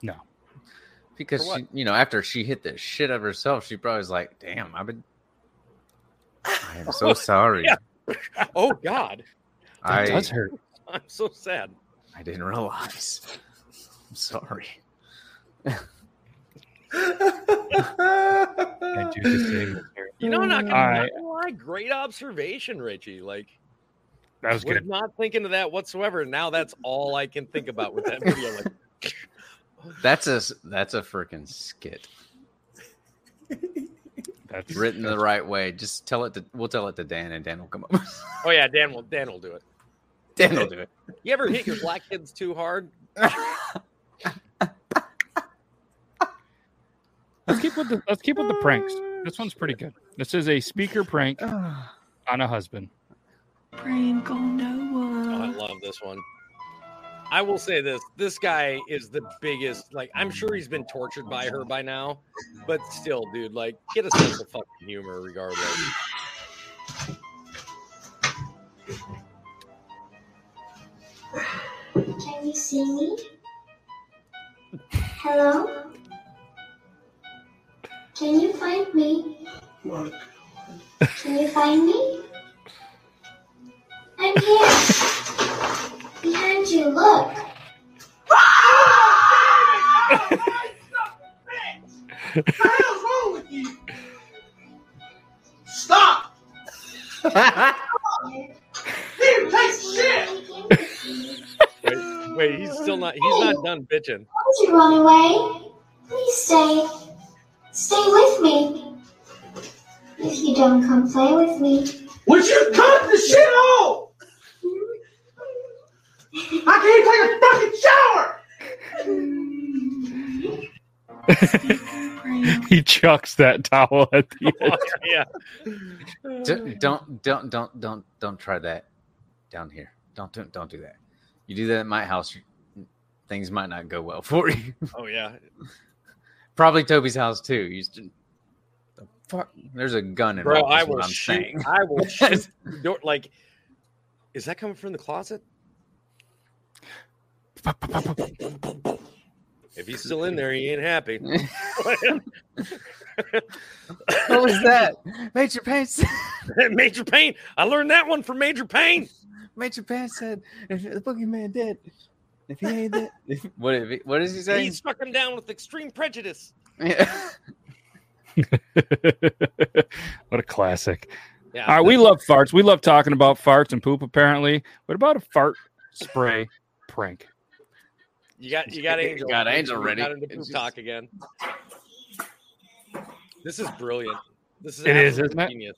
No. Because she, you know, after she hit the shit of herself, she probably was like, "Damn, I've been. I am so oh, sorry. Yeah. Oh God, That I does hurt. I'm so sad. I didn't realize. I'm sorry. I do just say. You know, not gonna, All not gonna lie, great observation, Richie. Like, That was was good. not thinking of that whatsoever. Now that's all I can think about with that video. Like, That's a that's a freaking skit That's written the right way. Just tell it to. We'll tell it to Dan, and Dan will come up. oh yeah, Dan will Dan will do it. Dan will do it. You ever hit your black kids too hard? Let's keep with the let's keep with the pranks. This one's pretty good. This is a speaker prank on a husband. Prank on Oh, I love this one. I will say this: this guy is the biggest. Like, I'm sure he's been tortured by her by now, but still, dude, like, get a sense of fucking humor, regardless. Can you see me? Hello? Can you find me? Mark. Can you find me? I'm here. Behind you, look. What the hell's wrong with you? Stop! You take shit! Wait, wait, he's still not. He's not done bitching. Don't you run away. Please stay. Stay with me. If you don't come play with me. Would you cut the shit off? I can't take a fucking shower! he chucks that towel at the oh, end. yeah. D- don't don't don't don't don't try that down here. Don't don't don't do that. You do that at my house, things might not go well for you. Oh yeah. Probably Toby's house too. You just fuck? There's a gun Bro, involved. I is what will I'm shoot. saying. I will shoot. Don't, like, is that coming from the closet? If he's still in there, he ain't happy. what was that? Major Payne said. Major Payne. I learned that one from Major Payne. Major Payne said, "If the boogeyman dead, if he ain't dead, if, what? If he, what does he say? He struck him down with extreme prejudice. Yeah. what a classic. Yeah, All right, we love farts. We love talking about farts and poop. Apparently, what about a fart spray prank? You got you got Angel. Got Angel ready. Got into poop just- talk again. This is brilliant. This is It is, isn't it? genius.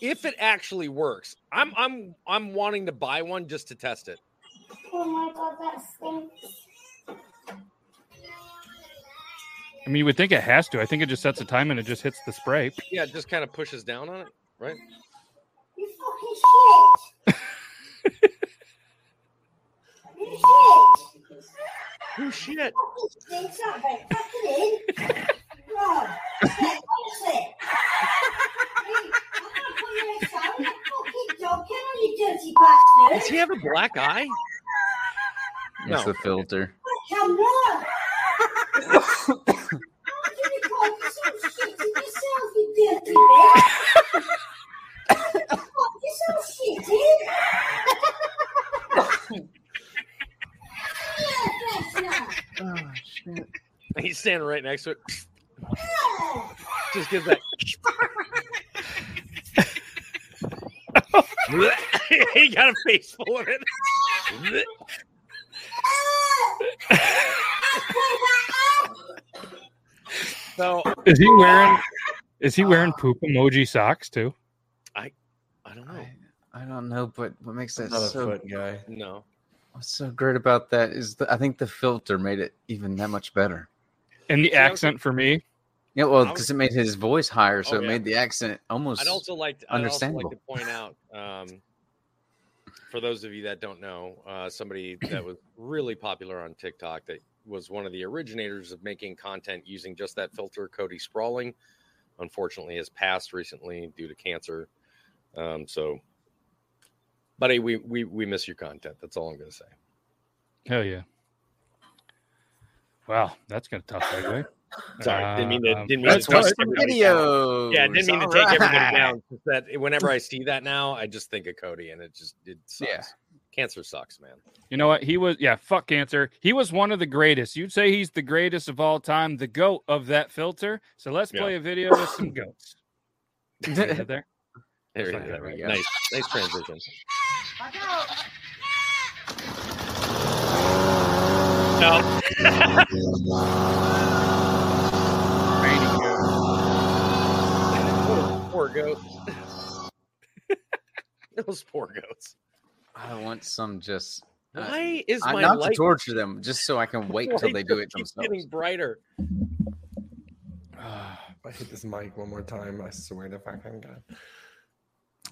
If it actually works, I'm I'm I'm wanting to buy one just to test it. Oh my god, that stinks. I mean, you would think it has to. I think it just sets a time and it just hits the spray. Yeah, it just kind of pushes down on it, right? You fucking shit. you shit. Oh shit! Fucking stinks up, mate. In. Right. Yeah, honestly. Hey, I'm not you in a shower. You fucking dog. On, you dirty bastard. Does he have a black eye? It's No. the filter. Come on. What do you call you so shitty yourself, you dirty bitch? Fuck, you're so shitty. Yeah, that's not. Oh shit! He's standing right next to it. Just give that. he got a face full of it. So Is he wearing? Is he wearing poop emoji socks too? I I don't know. I, I don't know, but what makes that I'm not a so foot guy. No. what's so great about that is the, I think the filter made it even that much better. And the See, I was- accent for me, Yeah, well, because it made his voice higher, so Oh, it yeah. made the accent almost. I'd also like to, I'd also like Understandable. to point out, um, for those of you that don't know, uh, somebody that was really popular on TikTok that was one of the originators of making content using just that filter, Cody Sprawling, unfortunately has passed recently due to cancer. Um, so, buddy, we, we we miss your content. That's all I'm going to say. hell yeah. Wow, that's gonna tough segue. Sorry, didn't mean to. Um, Didn't mean Let's to watch take the down. video. Yeah, I didn't mean to take everybody down. That whenever I see that now, I just think of Cody, and it just it sucks. Yeah. Cancer sucks, man. You know what? He was yeah, fuck cancer. He was one of the greatest. You'd say he's the greatest of all time, the goat of that filter. So let's Yeah. play a video with some goats. See there? There, There there we we go. Nice, nice transition. No. poor goat. Those poor goats. I want some just. uh, Why is I- my not light to torture them, just so I can wait till they do it keeps themselves. Getting brighter. If I hit this mic one more time, I swear to fucking God.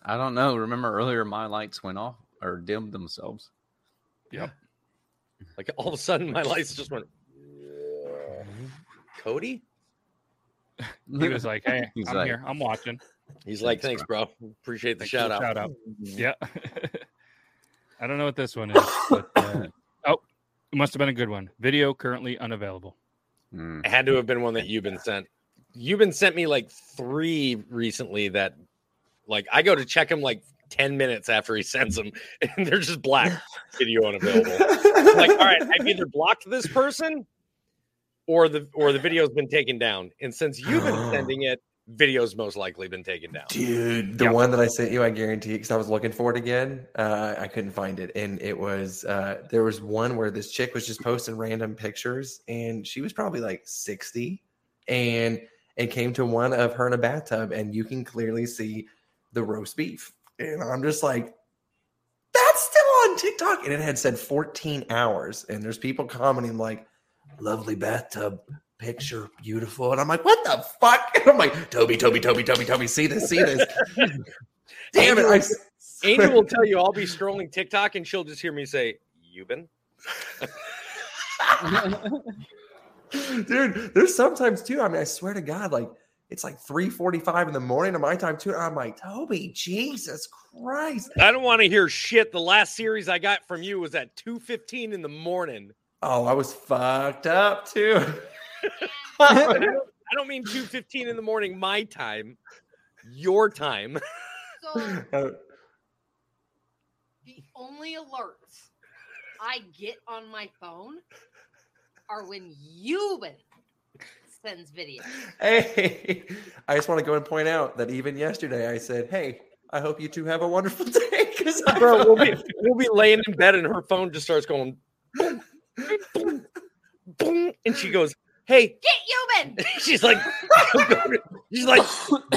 I don't know. Remember earlier, my lights went off or dimmed themselves. Yep. Like all of a sudden, my lights just went. Cody? He was like, Hey, He's I'm like- here. I'm watching. He's like, thanks, bro. Appreciate the Thanks shout out. Shout out. Yeah. I don't know what this one is. But, uh, oh, it must have been a good one. Video currently unavailable. Mm. It had to have been one that you've been sent. You've been sent me like three recently that, like, I go to check them like 10 minutes after he sends them, and they're just black video unavailable. like, all right, I've either blocked this person or the or the video's been taken down. And since you've been sending it, video's most likely been taken down. Dude, the Yep. one that I sent you, I guarantee, because I was looking for it again. Uh, I couldn't find it, and it was uh, there was one where this chick was just posting random pictures, and she was probably like sixty, and it came to one of her in a bathtub, and you can clearly see the roast beef, and I'm just like, that's still on TikTok, and it had said 14 hours, and there's people commenting like, lovely bathtub picture, beautiful. And I'm like, what the fuck? And I'm like, Toby, Toby, Toby, Toby, Toby, see this, see this. Damn it. I Angel will tell you I'll be scrolling TikTok and she'll just hear me say, Yuban. Dude, there's sometimes too. I mean, I swear to God, like It's like 3:45 in the morning of my time too. I'm like, Toby, Jesus Christ. I don't want to hear shit. The last series I got from you was at 2:15 in the morning. Oh, I was fucked up too. I don't, I don't mean 2:15 in the morning my time. Your time. So Uh, the only alerts I get on my phone are when Yuban sends videos. hey, I just want to go and point out that even yesterday I said, "Hey, I hope you two have a wonderful day." Because Bro, we'll be we'll be laying in bed and her phone just starts going boom, boom, boom, and she goes, "Hey." Get Yuban! She's like, she's like,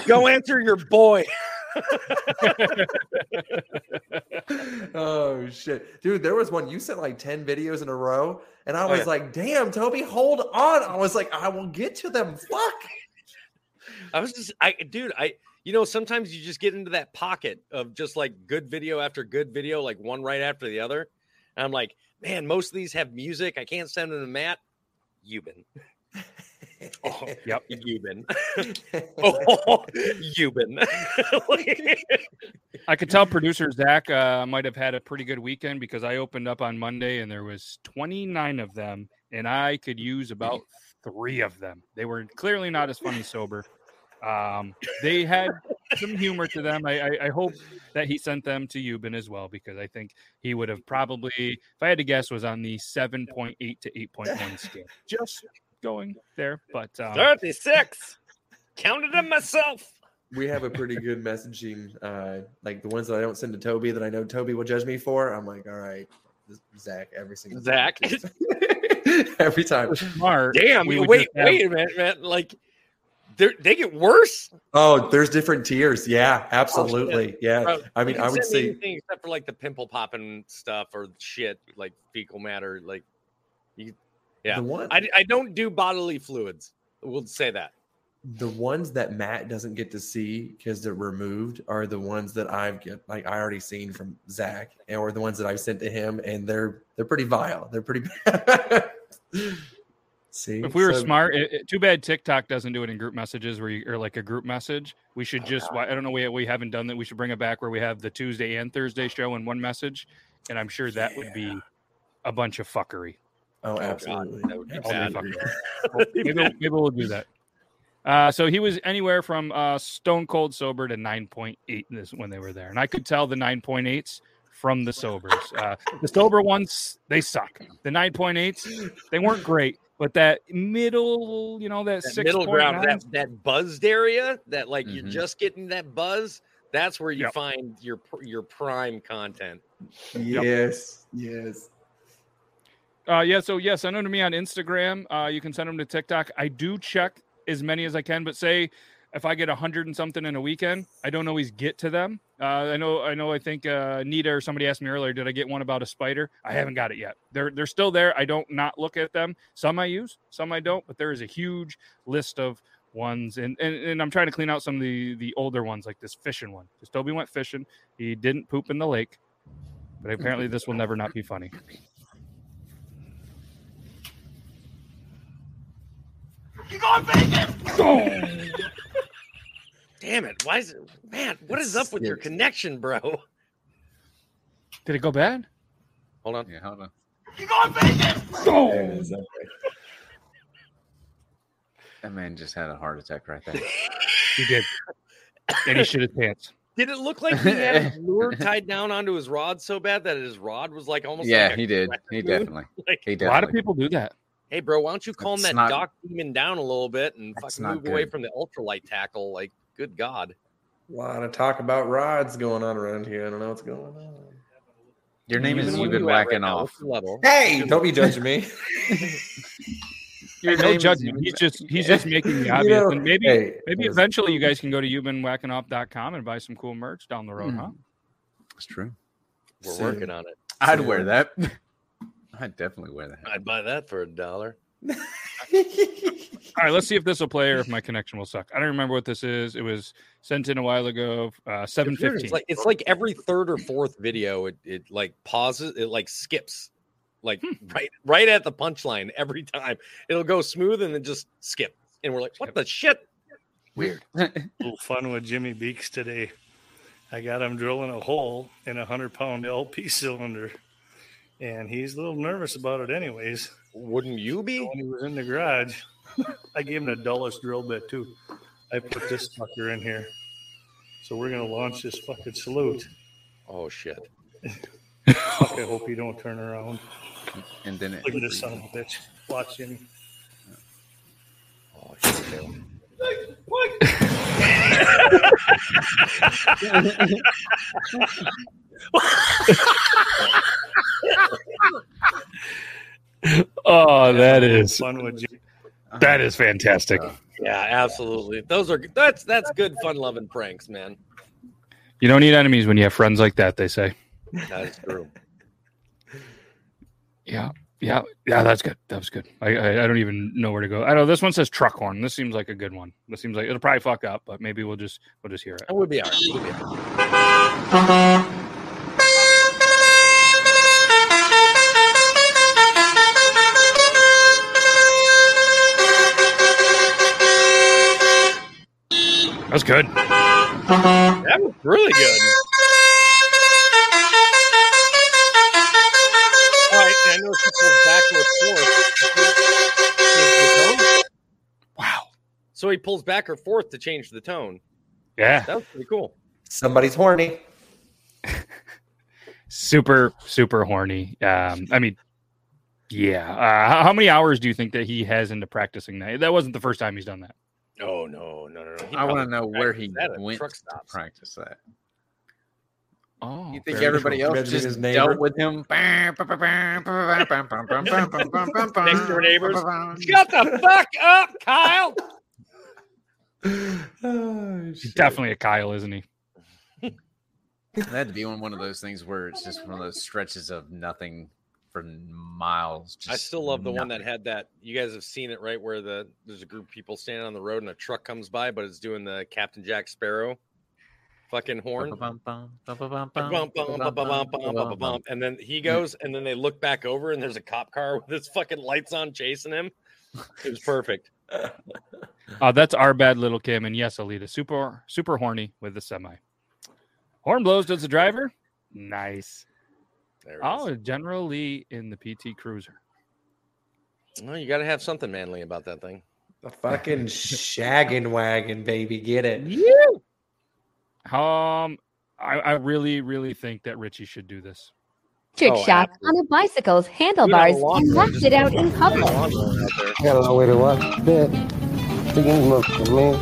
go answer your boy. oh shit, dude! There was one you sent like ten videos in a row, and I Oh, was yeah. like, "Damn, Toby, hold on!" I was like, "I will get to them." Fuck. I was just, I, dude, I, you know, sometimes you just get into that pocket of just like good video after good video, like one right after the other. And I'm like, man, most of these have music. I can't send them to Matt. Yuban. Oh, Yep. Yuban. oh, Yuban. I could tell producer Zach uh, might have had a pretty good weekend because I opened up on Monday and there was 29 of them, and I could use about three of them. They were clearly not as funny sober. Um, they had some humor to them. I, I, I hope that he sent them to Yuban as well because I think he would have probably, if I had to guess, was on the 7.8 to 8.1 scale. Just going there, but um, 36. Counted them myself. we have a pretty good messaging, uh, like the ones that I don't send to Toby that I know Toby will judge me for. I'm like, all right, Zach, every single. Zach. every time. smart. Damn. we you- Wait, have- wait a minute, man. Like, they're, they get worse. Oh, there's different tiers. Yeah, absolutely. Yeah. Bro, I mean, I would send say anything except for like the pimple popping stuff or shit like fecal matter. Like, you, yeah, the one I, I don't do bodily fluids. We'll say that. the ones that Matt doesn't get to see because they're removed are the ones that I've get like I already seen from Zach, or the ones that I've sent to him, and they're they're pretty vile. They're pretty bad. see, If we were So- smart, it, it- too bad TikTok doesn't do it in group messages where you or like a group message. We should just. Uh-huh. why I don't know. We we haven't done that. We should bring it back where we have the Tuesday and Thursday show in one message, and I'm sure that would be a bunch of fuckery. Oh, God, absolutely. that would be Absolutely bad. fuckery. maybe, we'll- maybe we'll do that. Uh, so he was anywhere from uh, stone cold sober to 9.8 this when they were there, and I could tell the 9.8s from the sobers. Uh, the sober ones they suck. The 9.8s they weren't great, but that middle, you know, that, That six middle ground, point that, that buzzed area, that like you're Mhm. just getting that buzz. That's where you Yep. find your your prime content. Yes, yes. Uh, yeah, so yeah, send them to me on Instagram. Uh, you can send them to TikTok. I do check as many as I can, but say if I get a hundred and something in a weekend, I don't always get to them. Uh, I know, I know. I think uh, Nita or somebody asked me earlier, did I get one about a spider? I haven't got it yet. They're they're still there. I don't not look at them. Some I use, some I don't. But there is a huge list of ones, and and, and I'm trying to clean out some of the the older ones, like this fishing one. Because Toby went fishing, he didn't poop in the lake, but apparently this will never not be funny. Damn it! Why is it, man? What is up with your connection, bro? Did it go bad? Hold on. Yeah, hold on. You're There it is. Okay. That man just had a heart attack right there. He did. and he shit his pants. Did it look like he had his lure tied down onto his rod so bad that his rod was like almost? yeah, like a he did. He moon? definitely. Like, He A lot of people do that. Hey, bro, why don't you calm That's that not- dock demon down a little bit and fucking not move away from the ultralight tackle? Like, good God. A lot of talk about rods going on around here. I don't know what's going on. Your name is Even You've been you at right whacking now, off. level? Hey, don't be judging me. Your no name is judgment. He's just he's just making the obvious. know, and maybe hey, maybe listen. eventually you guys can go to youbenwhackingoff.com and buy some cool merch down the road, Hmm. huh? That's true. We're Soon. working on it. I'd So- wear that. I'd definitely wear that. I'd buy that for a dollar. All right, let's see if this will play or if my connection will suck. I don't remember what this is. It was sent in a while ago. Uh, seven It's weird. fifteen. It's like it's like every third or fourth video, it, it like pauses, it like skips, like Hmm. right right at the punchline every time. It'll go smooth and then just skip, and we're like, what the shit? Weird. little fun with Jimmy Beaks today. I got him drilling a hole in a hundred pound LP cylinder, and he's a little nervous about it, anyways. Wouldn't you be? When he was in the garage, I gave him the dullest drill bit too. I put this fucker in here, so we're gonna launch this fucking salute. Oh shit! Fuck, I hope you don't turn around. And then it Look at this son of a bitch. Watch Jimmy. Oh shit! Oh, that is fun with uh-huh. Jimmy. that is fantastic. Yeah, absolutely. Those are that's that's good fun loving pranks, man. You don't need enemies when you have friends like that. They say. That is true. Yeah, yeah, yeah. That's good. That was good. I, I I don't even know where to go. I know this one says truck horn. This seems like a good one. This seems like it'll probably fuck up, but maybe we'll just we'll just hear it. It would be all right. It would be all right. That's good. That was really good. All right, and I know she pulls back or forth. Wow. So he pulls back or forth to change the tone. Yeah. That was pretty cool. Somebody's horny. Super super horny. Um, I mean, yeah. Uh, how, how many hours do you think that he has into practicing that? That wasn't the first time he's done that. Oh no, no, no, no. He I want to know where he practiced that at went truck to practice that. Oh, You think everybody true. else Imagine just his neighbor. dealt with him? Next Next door neighbors. Shut the fuck up, Kyle. Oh, He's definitely a Kyle, isn't he? That had to be one one of those things where it's just one of those stretches of nothing for miles. I still love the one that had that. You guys have seen it, right? Where the there's a group of people standing on the road and a truck comes by, but it's doing the Captain Jack Sparrow fucking horn. And then he goes, and then they look back over, and there's a cop car with his fucking lights on chasing him. It was perfect. Uh, that's our bad little Kim, and yes, Alita, super super horny with the semi. Horn blows does the driver. Nice. There it Oh, is. General Lee in the PT Cruiser. Well, you got to have something manly about that thing. A fucking shaggin' wagon, baby. Get it. Um, I, I really, really think that Richie should do this. Trick Oh, shot on a bicycle's handlebars and left it out in public. Got a long way to walk. Bit. Taking look for me.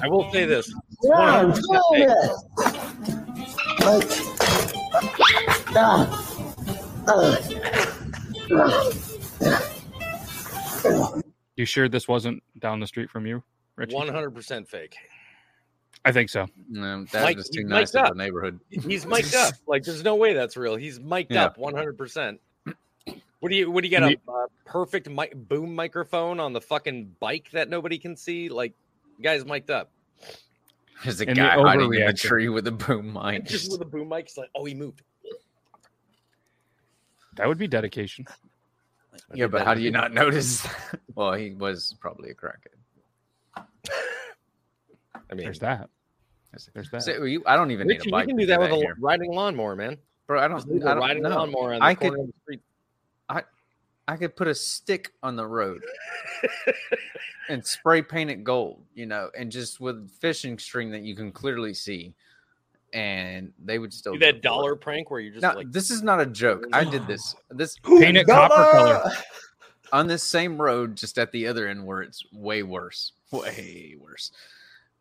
I will say this. Yeah, I'm 100% doing fake. it. Like, ah, ah. You sure this wasn't down the street from you, Richie? 100% fake. I think so. No, that's Mike- just too nice of up. a neighborhood. He's mic'd up. Like, there's no way that's real. He's mic'd Yeah. up 100%. What do you, what do you get? A, you- uh perfect mic, boom microphone on the fucking bike that nobody can see? Like, guy's mic'd up. There's a And the guy hiding in the overreaction. tree with a boom mic. Just with a boom mic. It's like, oh, he moved. That would be dedication. Yeah, but how do you not notice? well, he was probably a crackhead. I mean, There's that. There's that. So you, I don't even Richie, need a bike. you can do that with a here. riding lawnmower, man. bro. I don't. Just leave I a don't riding know. lawnmower on the I corner could. of the street. I I could put a stick on the road and spray paint it gold, you know, and just with fishing string that you can clearly see, and they would still Do that for it. dollar prank where you just Now, like this is not a joke. I did this. This Paint it copper color. on this same road, just at the other end where it's way worse, way worse.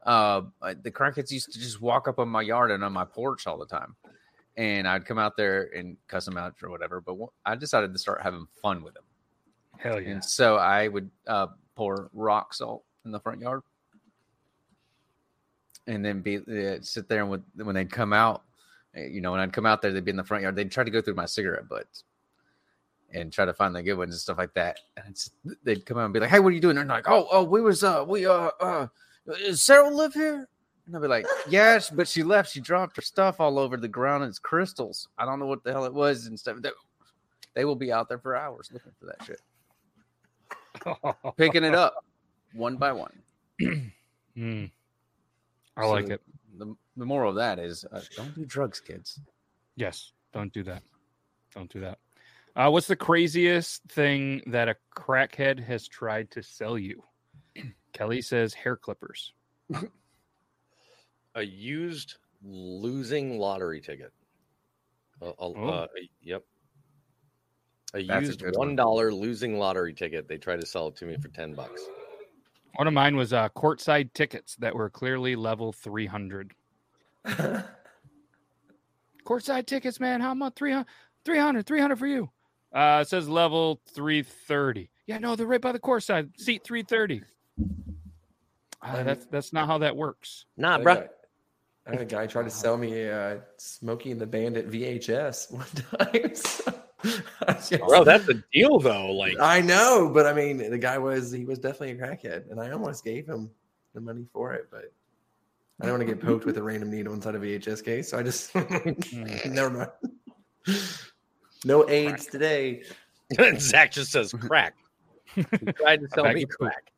Uh, the crackheads used to just walk up on my yard and on my porch all the time, and I'd come out there and cuss them out or whatever. But I decided to start having fun with them, Hell yeah. and so I would uh, pour rock salt in the front yard, and then be uh, sit there and with, when they'd come out, uh, you know, when I'd come out there, they'd be in the front yard. They'd try to go through my cigarette butts and try to find the good ones and stuff like that. And it's, they'd come out and be like, "Hey, what are you doing?" And they're like, "Oh, oh, we was uh, we uh, uh, Sarah live here?" And I'll be like, yes, but she left. She dropped her stuff all over the ground. And it's crystals. I don't know what the hell it was and stuff. They, they will be out there for hours looking for that shit, picking it up one by one. Mm. I like it. The, the moral of that is uh, don't do drugs, kids. Yes, don't do that. Don't do that. Uh, what's the craziest thing that a crackhead has tried to sell you? Kelly says hair clippers. A used losing lottery ticket. A- a- Oh. uh, a- yep. A That's a used one. one dollar losing lottery ticket. They tried to sell it to me for ten bucks. One of mine was uh, courtside tickets that were clearly level 300. courtside tickets, man. How much? 300, 300, 300 for you. Uh, it says level 330. Yeah, no, they're right by the courtside. Seat 330. Uh, that's that's not how that works. Nah, bro. had a guy- I had a guy try to sell me a uh, Smokey and the Bandit VHS one time. so I guess- Bro, that's a deal though. Like I know, but I mean, the guy was he was definitely a crackhead, and I almost gave him the money for it, but I don't want to get poked with a random needle inside a VHS case, so I just never mind. No AIDS today. Zach just says crack. He tried to sell me crack.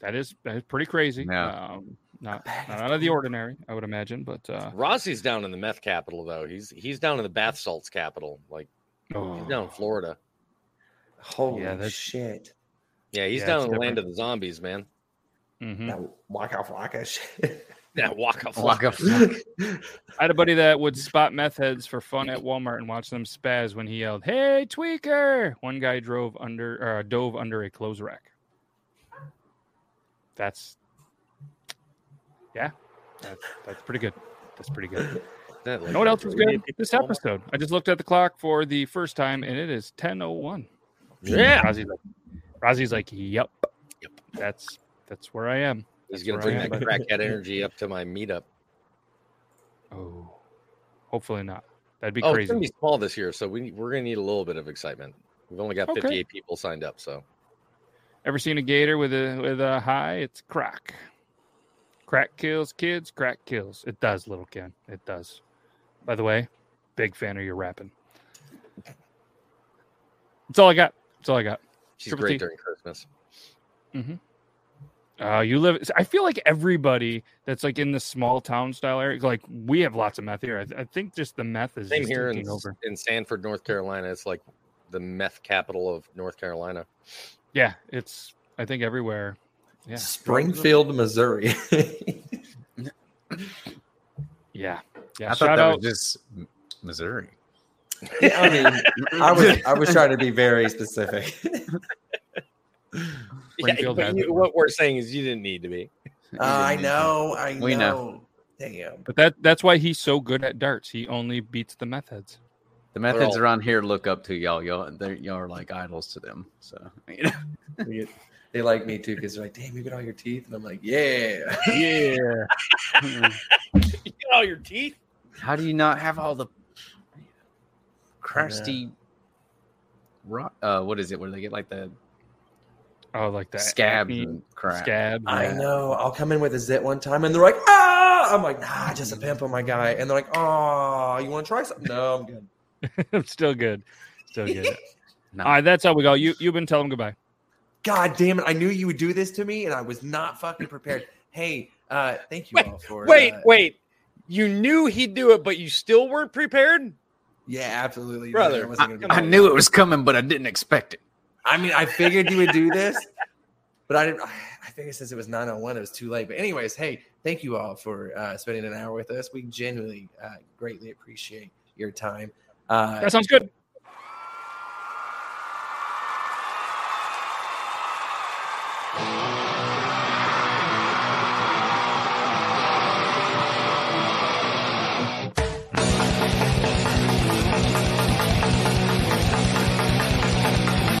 That is that is pretty crazy. Yeah. Um, not not out of the ordinary, I would imagine, but uh, Rossi's down in the meth capital though. He's he's down in the bath salts capital. Like oh, he's down in Florida. Holy Yeah, that's- shit! Yeah, he's Yeah, down it's in the land of the zombies, man. mhm. That waka waka shit. Yeah, walk off. Walk up. I had a buddy that would spot meth heads for fun at Walmart and watch them spaz when he yelled, "Hey, tweaker!" One guy drove under or dove under a clothes rack. That's yeah, that's, that's pretty good. That's pretty good. That, You know what else was good? This episode. I just looked at the clock for the first time, and it is ten oh one. Yeah. Rosie's like, like, yep, yep. That's that's where I am. He's That's gonna bring that crackhead energy up to my meetup. Oh, hopefully not. That'd be oh, it's crazy. gonna be small this year, so we we're gonna need a little bit of excitement. We've only got Okay. 58 people signed up, so Ever seen a gator with a with a high? It's crack. Crack kills kids. Crack kills. It does, little Ken. It does. By the way, big fan of your rapping. That's all I got. That's all I got. she's Triple great T. during Christmas. Mm-hmm. Uh, you live. I feel like everybody that's like in the small town style area, like we have lots of meth here. I, I think just the meth is Same here in, over. in Sanford, North Carolina. It's like the meth capital of North Carolina. Yeah, it's. I think everywhere. Yeah, Springfield, Missouri. Yeah, yeah. I Shout thought that out. was just Missouri. I mean, I was I was trying to be very specific. Yeah, but you- what we're saying is you didn't need to be. Uh, I know, I know. We know. Damn. But that that's why he's so good at darts. He only beats the methods. The methods all- around here look up to y'all. Y'all, they're, y'all are like idols to them. So you know. They like me too because they're like, "Damn, you got all your teeth," and I'm like, "Yeah." Yeah. You got all your teeth. how do you not have all the crusty rock? Uh, what is it? Where they get like the Oh, like that scabs acne and crap? Scab. I yeah. know. I'll come in with a zit one time, and they're like, "Ah!" I'm like, "Nah, just a pimple, my guy." And they're like, "Oh, you want to try something?" No, I'm good. I'm still good. Still good. No. All right, that's how we go. You you've been telling him goodbye. God damn it! I knew you would do this to me, and I was not fucking prepared. Hey, uh, thank you Wait, all for Wait, uh, wait. You knew he'd do it, but you still weren't prepared? Yeah, absolutely, Brother, I, wasn't I, gonna I knew it was coming, but I didn't expect it. I mean, I figured you would do this, but I didn't. I figured since it was 901, it was too late. But, anyways, hey, thank you all for uh, spending an hour with us. We genuinely uh, greatly appreciate your time. Uh, That sounds good.